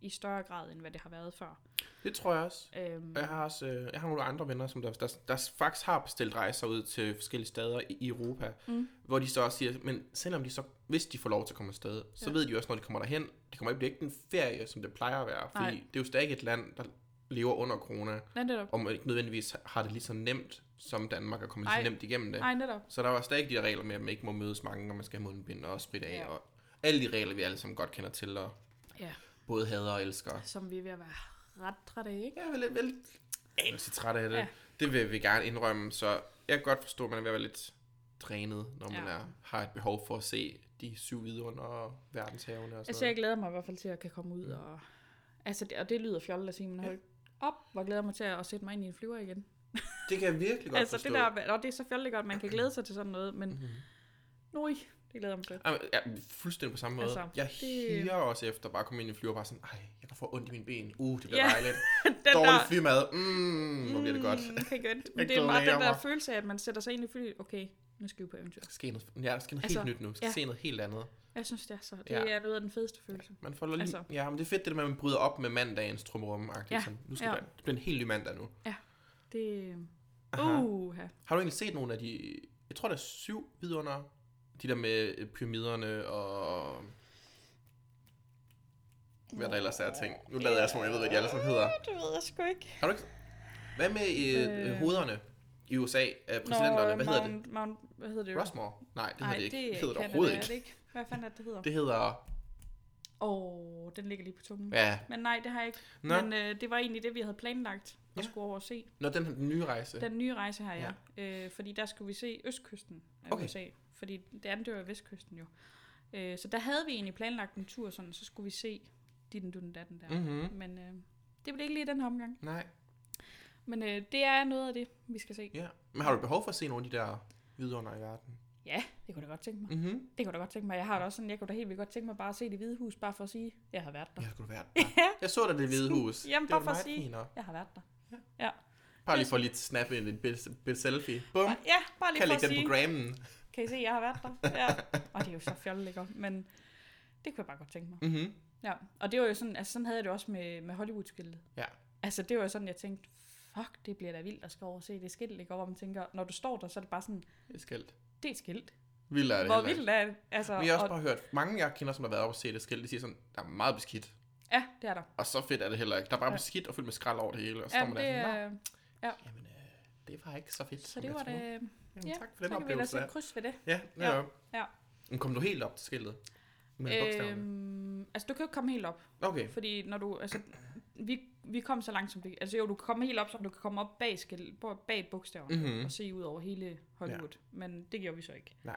i større grad, end hvad det har været før. Det tror jeg også. Øhm, Jeg har også øh, jeg har nogle andre venner, som der, der, der faktisk har bestilt rejser ud til forskellige steder i, i Europa, Mm. hvor de så også siger, men selvom de så, hvis de får lov til at komme afsted, så Ja. ved de også, når de kommer derhen, det kommer ikke blive ikke en ferie, som det plejer at være, fordi Nej. det er jo stadig et land, der lever under corona, nej, netop. og man ikke nødvendigvis har det lige så nemt som Danmark, og kommer lige så nemt igennem det. Nej, netop. Så der var stadig de der regler med, at man ikke må mødes mange, og man skal have mundbind og spritte af, Ja. og alle de regler, vi alle sammen godt kender til, og Ja. Både hader og elsker. Som vi er ved at være ret trætte af, ikke? Jeg er vel, vel anelse træt af det. Ja. Ja. Det vil vi gerne indrømme, så jeg kan godt forstå, at man er ved at være lidt trænet, når man Ja. er, har et behov for at se de syv vidunder og verdenshavene og sådan Altså, jeg glæder mig i hvert fald til at kan komme ud og... Altså, det, og det lyder fjollet at sige, men hold op, hvor glæder jeg mig til at sætte mig ind i en flyver igen. Det kan jeg virkelig godt altså, forstå. det der, og det er så fjollet godt, at man kan glæde sig til sådan noget, men Mhm. nøj, det glæder mig. Jamen, ja, fuldstændig på samme måde. Altså, jeg det- higer også efter bare at komme ind i en flyver og bare sådan, ej, jeg kan få ondt i mine ben. Uh, det bliver Ja. dejligt. Den Dårlig flymad. Mm, hvor bliver det godt. Mm, okay, godt. Men det er meget den mig. der følelse af, at man sætter sig ind i flyet. Okay, nu skal vi på eventyr. Der skal ske noget, ja, der skal noget Altså, helt nyt nu. Der skal ja. se noget helt andet. Jeg synes, det er så. Det Ja. er noget af den fedeste følelse. Man får lige, Altså. Ja, men det er fedt det der med, at man bryder op med mandagens trummerum. Ja, Ja. Nu skal ja. ja. det bliver en helt ny mandag nu. Det... Aha. Uh, ja. Har du egentlig set nogle af de, jeg tror der er syv vidunder, de der med øh, pyramiderne og hvad der ellers er ting. Nu lader jeg som om, jeg ved, hvad de alle sammen hedder. Det ved jeg sgu ikke. Har du ikke? Hvad med øh, Øh. øh. hovederne i USA af præsidenterne? hvad hedder det? Mount, Mount, hvad hedder det? Rushmore? Nej, det Nej, hedder det ikke. Det, hedder det overhovedet er ikke. det ikke. Hvad fanden er det, det hedder? Det hedder... Åh, oh, den ligger lige på tungen. Ja. Men nej, det har jeg ikke. Nå, Men øh, det var egentlig det, vi havde planlagt at Ja. skulle over og se. Nå den, den nye rejse. Den nye rejse her, ja. ja. Øh, fordi der skulle vi se østkysten af Okay. USA. Fordi det andet, det var vestkysten jo. Øh, så der havde vi egentlig planlagt en tur, sådan, så skulle vi se dit dutten datten der. Mm. Mm-hmm. Men øh, det blev ikke lige den her omgang. Nej. Men øh, det er noget af det, vi skal se. Ja. Men har du behov for at se nogle af de der vidunder i verden? Ja, det kunne jeg da godt tænke mig. Mhm. Det kunne jeg da godt tænke mig. Jeg har da også sådan, jeg kunne da helt vildt godt tænke mig bare at se det hvide hus, bare for at sige, jeg har været der. Ja, skulle du være Ja, Jeg så dig det hvide hus. Jamen, det bare for at sige- finere. jeg har været der. Bare lige for lige at snappe en billede billede selfie. Bum. Ja, bare lige Kan for at lægge den sige, på grammen. Kan I se, jeg har været der? Ja. Og det er jo så fjollet, ikke? Men det kunne jeg bare godt tænke mig. Mhm. Ja, og det var jo sådan, altså sådan havde jeg det også med, med Hollywood-skiltet. Ja. Altså det var jo sådan, jeg tænkte, fuck, det bliver da vildt at skal over og se det skilt, ikke? Og hvor man tænker, når du står der, så er det bare sådan, Det er skældt. det er et skilt. Vildt er det Hvor vildt er det? Altså, Men jeg har også og, bare hørt, mange jeg kender, som har været oppe og se det skilt, de siger sådan, der er meget beskidt. ja, det er der. Og så fedt er det heller ikke. Der er bare Ja. beskidt og fyldt med skrald over det hele. Og så Ja, står man det, der sådan, "Nå, jamen, øh, det var ikke så fedt, så det var troede." det. Jamen, Ja, tak for den så kan vi oplevelse. sætte der. kryds ved det. Ja, Ja, ja. ja. Men kom du helt op til skiltet? Med? Øhm, altså, du kan jo ikke komme helt op. Okay. Fordi når du, altså, vi, vi kom så langt som det, altså jo, du kan komme helt op, så du kan komme op bag, skil, bag bogstaverne Mhm. og se ud over hele Hollywood. Ja. Men det gjorde vi så ikke. Nej.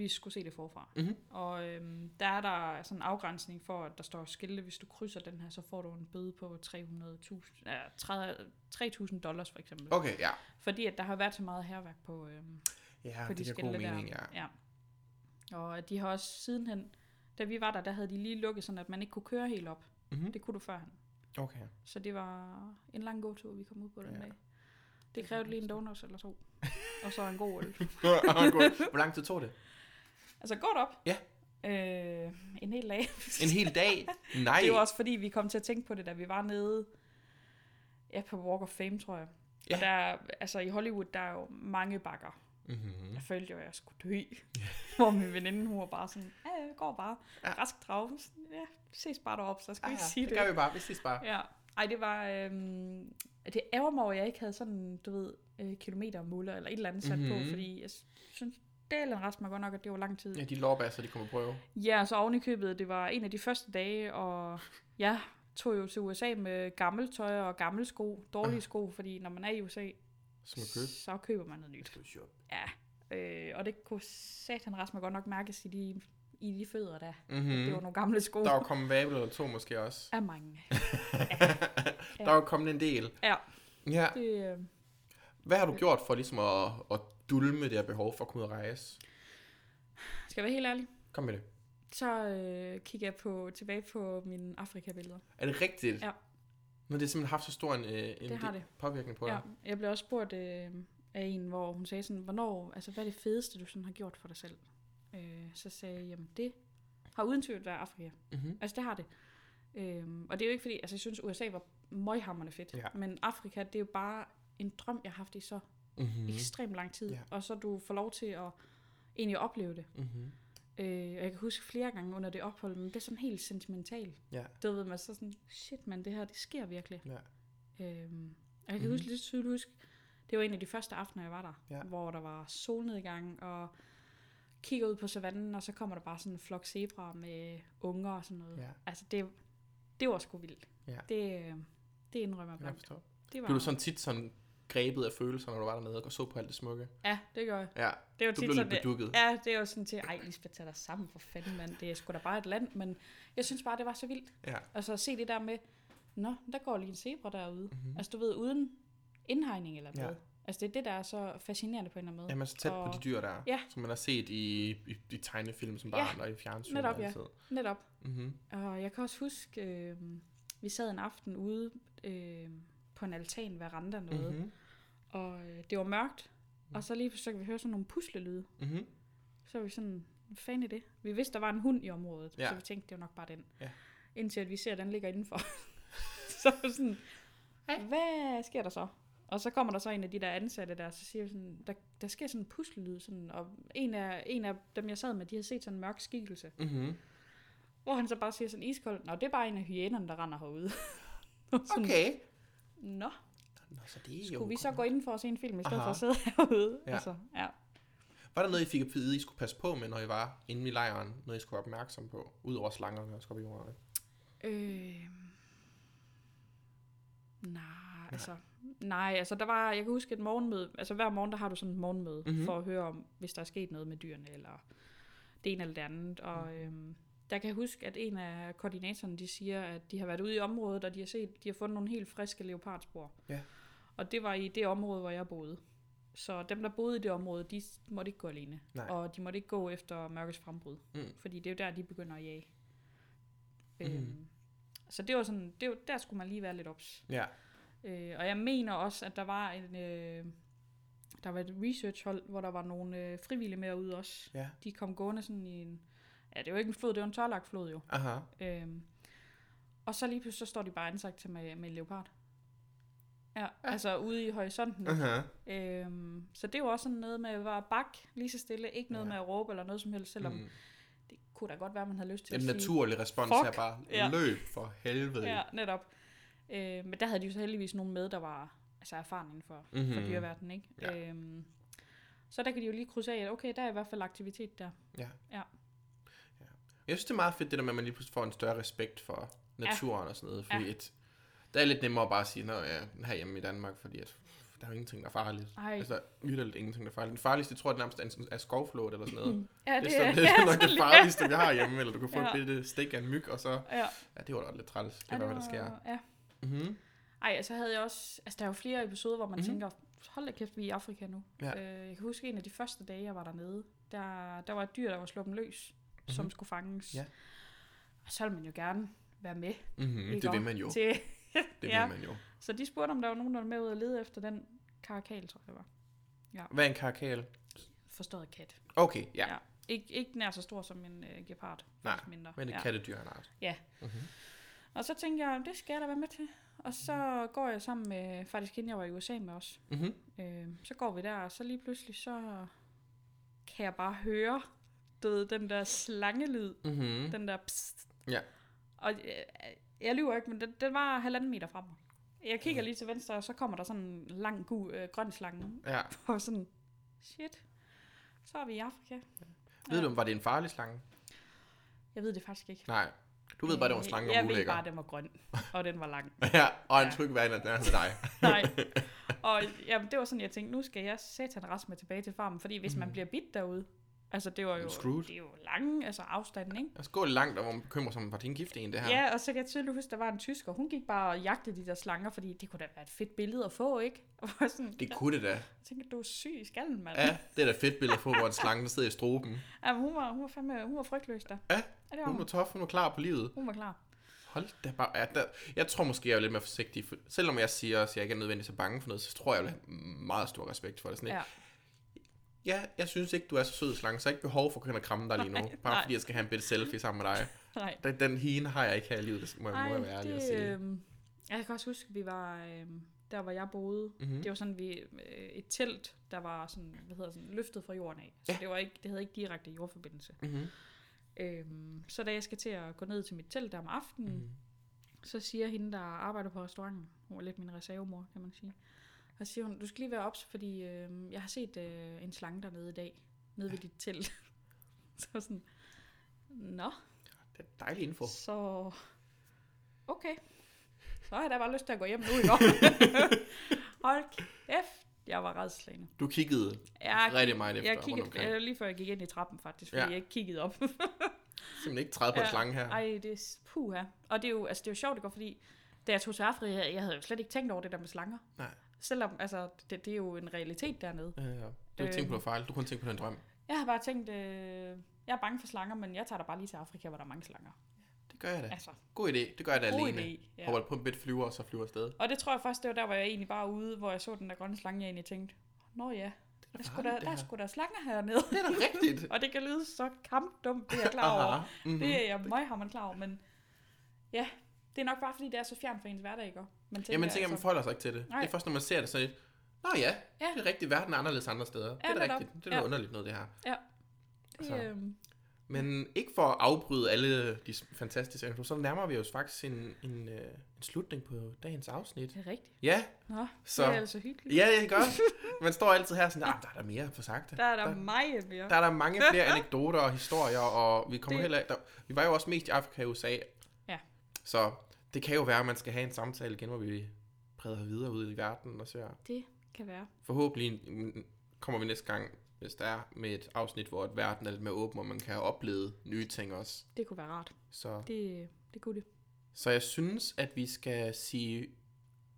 Vi skulle se det forfra. Mhm. Og øhm, der er der sådan en afgrænsning for, at der står skilte, hvis du krydser den her, så får du en bøde på 300.000, ja, 30 3.000 dollars for eksempel. Okay, ja. Fordi at der har været så meget herværk på, øhm, Ja, på de skilte god mening, der. ja. ja. Og de har også sidenhen, da vi var der, der havde de lige lukket sådan, at man ikke kunne køre helt op. Mhm. Det kunne du førhen. Okay. Så det var en lang gåtur, vi kom ud på den ja. dag. Det krævede lige en donuts eller to. Og så en god øl. Hvor lang tid tog det? Altså godt op. Ja. Øh, en hel dag. En hel dag? Nej. det var også fordi, vi kom til at tænke på det, da vi var nede ja, på Walk of Fame, tror jeg. Ja. Og der, altså i Hollywood, der er jo mange bakker. Mm-hmm. Jeg følte jo, at jeg skulle dø. Hvor min veninde, hun var bare sådan, ja, det går bare. Ja. Ja. Rask drag. Ja, ses bare derop, så skal Ah, vi ja, sige det det. gør vi bare. Vi ses bare. Ja. Ej, det var... Øhm, det ærger mig at jeg ikke havde sådan, du ved, øh, kilometermåler eller et eller andet sat mm-hmm. på, fordi jeg synes, delen resten mig godt nok, at det var lang tid. Ja, de lårbasser, de kommer på prøve. Ja, og så oven i købet, det var en af de første dage, og jeg tog jo til USA med gammelt tøj og gamle sko, dårlige sko, fordi når man er i USA, at købe. så køber man noget nyt. Ja, øh, og det kunne satan resten mig godt nok mærkes i de, i de fødder der. Mm. Det var Mm-hmm. nogle gamle sko. Der var kommet vabel eller to måske også. Af mange. Der var kommet en del. Ja, Ja. det, øh, Hvad har du gjort for ligesom at, at dulme det her behov for at komme ud og rejse? skal jeg være helt ærlig, Kom med det. så øh, kigger jeg på, tilbage på mine Afrika-billeder. Er det rigtigt? Ja. Har det simpelthen haft så stor en, øh, en Det har det. påvirkning på Ja, dig. jeg blev også spurgt øh, af en, hvor hun sagde sådan, hvornår, altså hvad er det fedeste, du sådan har gjort for dig selv? Øh, så sagde jeg, jamen det har uden tvivl været Afrika. Mm-hmm. Altså det har det. Øhm, og det er jo ikke fordi, altså jeg synes USA var møghammerende fedt. Ja. Men Afrika, det er jo bare en drøm, jeg har haft i så Mm-hmm. mm. ekstremt lang tid. Ja. Og så du får lov til at egentlig opleve det. Mm-hmm. Øh, og jeg kan huske flere gange under det ophold, men det er sådan helt sentimentalt. Ja. Det ved man så sådan, shit man, det her, det sker virkelig. Ja. Øhm, og jeg kan Mhm. mm. huske lidt tydeligt huske, det var en af de første aftener, jeg var der, Ja. hvor der var solnedgang, og kigger ud på savannen, og så kommer der bare sådan en flok zebra med unger og sådan noget. Ja. Altså det, det var sgu vildt. Ja. Det, øh, det indrømmer jeg Jeg blankt. forstår. Det var, Blev du sådan tit sådan grebet af følelser, når du var dernede og så på alt det smukke? Ja, det gør jeg. Ja, Det var du tit blev lidt bedukket. Ja, det er jo sådan til, ej, Lisbeth, tag dig sammen for fanden, mand. Det er sgu da bare et land, men jeg synes bare, det var så vildt. Ja. Altså at se det der med, nå, der går lige en zebra derude. Mhm. Mm-hmm. Altså du ved, uden indhegning eller Ja. noget. Altså det er det, der er så fascinerende på en eller anden måde. Jamen så tæt på Og- de dyr der, Ja. som man har set i, i, i tegnefilm som Ja, barn og i fjernsyn netop, og ja. altid. Netop. Mm-hmm. Og jeg kan også huske, øh, vi sad en aften ude øh, på en altan, veranda noget, mm-hmm. Og øh, det var mørkt. Og så lige kan vi høre sådan nogle puslelyde. Mm-hmm. Så var vi sådan, hvad fanden er det? Vi vidste, der var en hund i området, Ja. så vi tænkte, det var nok bare den. Ja. Indtil at vi ser, at den ligger indenfor. så sådan, hvad sker der så? Og så kommer der så en af de der ansatte der, så siger vi sådan, der, der sker sådan en puslelyd, sådan, og en af, en af dem, jeg sad med, de havde set sådan en mørk skikkelse. Mm-hmm. Hvor han så bare siger sådan iskoldt, nå, det er bare en af hyænerne, der render herude. sådan, Okay. Nå, Nå, så det er jo skulle vi så gå indenfor og se en film, i stedet Aha. for at sidde herude? Ja. Altså, ja. Var der noget, I fik at vide, I skulle passe på med, når I var inde i lejren? Noget, I skulle være opmærksom på? Udover slangerne og skorpionerne? Øh... Nej, altså... Nej, altså der var, jeg kan huske et morgenmøde, altså hver morgen, der har du sådan et morgenmøde, Mhm. mm-hmm. for at høre om, hvis der er sket noget med dyrene, eller det ene eller det andet, og Mm. øhm, der kan jeg huske, at en af koordinatorerne, de siger, at de har været ude i området, og de har set, de har fundet nogle helt friske leopardspor. Ja. Og det var i det område, hvor jeg boede. Så dem, der boede i det område, de måtte ikke gå alene. Nej. Og de måtte ikke gå efter mørkets frembrud. Mm. Fordi det er jo der, de begynder at jage. Mm. Øhm, så det var sådan, det var, der skulle man lige være lidt ops. Ja. Øh, og jeg mener også, at der var en, øh, der var et researchhold, hvor der var nogle øh, frivillige med ude også. Ja. De kom gående sådan i en, ja det var ikke en flod, det var en tørlagt flod jo. Aha. Øhm, og så lige pludselig, så står de bare ansagt til med, med leopard. Ja, altså ude i horisonten. Aha. Øhm, så det var også sådan noget med at være bak, lige så stille. Ikke noget Ja. med at råbe eller noget som helst, selvom mm. Det kunne da godt være, man havde lyst til En at sige. naturlig respons Fuck. er bare Ja. løb for helvede. Ja, netop. Øh, men der havde de jo så heldigvis nogen med, der var altså erfaren inden for, mm-hmm. for Mhm. dyreverdenen, ikke? Ja. Øhm, så der kan de jo lige krydse af, at okay, der er i hvert fald aktivitet der. Ja. Ja. ja. Jeg synes, det er meget fedt, det der med, at man lige pludselig får en større respekt for naturen og sådan noget. Fordi Ja. et, det er lidt nemmere bare at sige, når jeg er herhjemme i Danmark, fordi at, der er jo ingenting, der er farligt. Ej. Altså, der er vitterligt ingenting, der er farligt. Den farligste, tror jeg, det nærmest er, er skovflåt eller sådan noget. Ja, det, er, sådan, det er nok det farligste, vi har hjemme. Eller du kan få Ja. et bitte stik af en myg, og så... Ja. Ja, det var da lidt træls. Det Ja, var, hvad der sker. Ja. Mm-hmm. Ej, altså havde jeg også... Altså, der er jo flere episoder, hvor man Mhm. mm-hmm. tænker, hold da kæft, vi er i Afrika nu. Ja. Øh, jeg kan huske en af de første dage, jeg var dernede. Der, der var et dyr, der var sluppet løs, mm-hmm. som skulle fanges. Ja. Og så ville man jo gerne være med. Mm-hmm. Det vil også? man jo. Til, Det ja. man jo. Så de spurgte, om der var nogen, der var med ud og lede efter den karakal, tror jeg var. Hvad er en karakal? Forstået kat. Okay, ja. Ja. Ik- ikke nær så stor som en øh, gepard. Nej, mindre. Men et ja. kattedyr en art. Ja. Mm-hmm. Og så tænkte jeg, det skal jeg da være med til. Og så går jeg sammen med, faktisk hende jeg var i USA med os. Mm-hmm. Øh, så går vi der, og så lige pludselig, så kan jeg bare høre, du ved, den der slangelyd. Mm-hmm. Den der pst. Ja. Og øh, jeg lyver ikke, men den, den var halvanden meter frem. Jeg kigger lige til venstre, og så kommer der sådan en lang, gu, øh, grøn slange. Ja. Og sådan, shit. så er vi i Afrika. Ved du, om var det en farlig slange? Jeg ved det faktisk ikke. Nej. Du ved bare, det var en slange Øh, Jeg og ved ulækker. bare, at den var grøn, og den var lang. Ja, og en tryg vand af dig. Nej. Og jamen, det var sådan, jeg tænkte, nu skal jeg satan med tilbage til farmen, fordi hvis man bliver bidt derude, altså det var jo, Screwed. det er jo lange altså afstanden, ikke? Skal gå langt, og man bekymrer sig om, var det en gift en, det her? Ja, og så kan jeg tydeligt huske, der var en tysker, hun gik bare og jagtede de der slanger, fordi det kunne da være et fedt billede at få, ikke? Og var sådan, Det kunne det da. jeg tænkte, du er syg i skallen, mand. Ja, det er da fedt billede at få, hvor en slange der sidder i stroben. ja men hun var, hun var fandme, hun var frygtløs der. Ja, Ja, var hun hun. var tof, hun var klar på livet. Hun var klar. Hold da bare. Ja, der, jeg tror måske, jeg er lidt mere forsigtig. For, selvom jeg siger, at jeg ikke er nødvendigvis så bange for noget, så tror jeg, jeg vil have meget stor respekt for det. Sådan, Ja. ja. Ja, jeg synes ikke, du er så sød slange, så jeg har ikke behov for at kunne kramme dig lige nu. Nej, Bare nej. fordi jeg skal have en bitte selfie sammen med dig. Nej. Den, den hine har jeg ikke her i livet, må, jeg- må jeg være ærlig at sige. øh, jeg kan også huske, vi var øh, der, hvor jeg boede. Mhm. Det var sådan, vi øh, et telt, der var sådan, hvad hedder sådan, løftet fra jorden af. Så Ja. det, var ikke, det havde ikke direkte jordforbindelse. Mm-hmm. Øhm, så da jeg skal til at gå ned til mit telt der om aftenen, Mhm. så siger hende, der arbejder på restauranten, hun var lidt min reservemor, kan man sige. Og så siger hun, du skal lige være ops, fordi øh, jeg har set øh, en slange dernede i dag, nede ved dit telt. så sådan, nå, Det er dejlig info. så okay. Så har jeg da bare lyst til at gå hjem nu, ikke? Hold kæft, jeg var redslagende. Du kiggede Jeg, rigtig meget efter jeg rundt kiggede, omkring. jeg, lige før jeg gik ind i trappen faktisk, fordi Ja. ja. jeg ikke kiggede op. simpelthen ikke træde på en slange her. Ej, det er puha. Og det er jo, altså, det er jo sjovt, det går, fordi da jeg tog til Afrika, jeg, jeg havde jo slet ikke tænkt over det der med slanger. Nej. Selvom, altså, det, det er jo en realitet dernede. Ja, ja. Du har ikke tænkt på noget fejl, du kun tænkt på den drøm. Jeg har bare tænkt, øh, jeg er bange for slanger, men jeg tager da bare lige til Afrika, hvor der er mange slanger. Det gør jeg da. Altså, God idé, det gør jeg da god alene. idé. Ja. Hopper på en bit flyver, og så flyver afsted. Og det tror jeg først, det var der, hvor jeg egentlig bare var ude, hvor jeg så den der grønne slange, jeg egentlig tænkte, Nå ja, der skulle der, der, her. skulle der slanger hernede. Det er da rigtigt. og det kan lyde så kampdumt, det er jeg klar over. Mhm. Det er jeg meget har man klar over, men ja, det er nok bare fordi, det er så fjern for ens hverdag, ikke? Man Jamen, tænker, man forholder sig ikke til det. Nej. Det er først, når man ser det, så er det, Nå ja, Ja. det er rigtigt. Verden er anderledes andre steder. det er da rigtigt. Det er noget Ja. underligt noget, det her. Ja. Altså. Det, øhm, Men ikke for at afbryde alle de fantastiske info, så nærmer vi os faktisk en, en, øh, en slutning på dagens afsnit. det er rigtigt. Ja, Nå, Så- det er altså hyggeligt. ja, jeg gør. Man står altid her sådan, ah, der er der mere for sagt. Der er der, meget mere. Der er der mange flere anekdoter og historier, og vi kommer Det- heller der, Vi var jo også mest i Afrika og USA. Ja. Så det kan jo være, at man skal have en samtale igen, hvor vi breder videre ud i verden og ser. Det kan være. Forhåbentlig mm, kommer vi næste gang, hvis der er, med et afsnit, hvor et verden er lidt mere åben, og man kan have oplevet nye ting også. Det kunne være rart. Så, Det, det kunne det. så jeg synes, at vi skal sige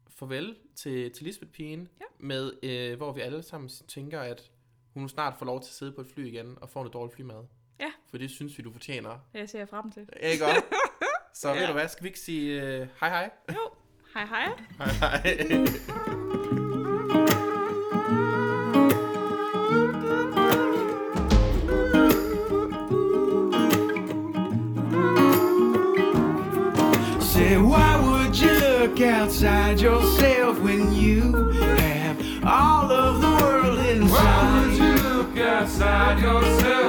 farvel til, til Lisbeth Pigen, Ja. med, øh, hvor vi alle sammen tænker, at hun snart får lov til at sidde på et fly igen og få noget dårlig flymad. Ja. For det synes vi, du fortjener. Det ser jeg frem til. Ikke også? Så ja. Ja. ved du hvad, skal vi ikke sige øh, hej hej? Jo, hej hej. Hej hej. Say, why would you look outside yourself when you have all of the world Why would you look outside yourself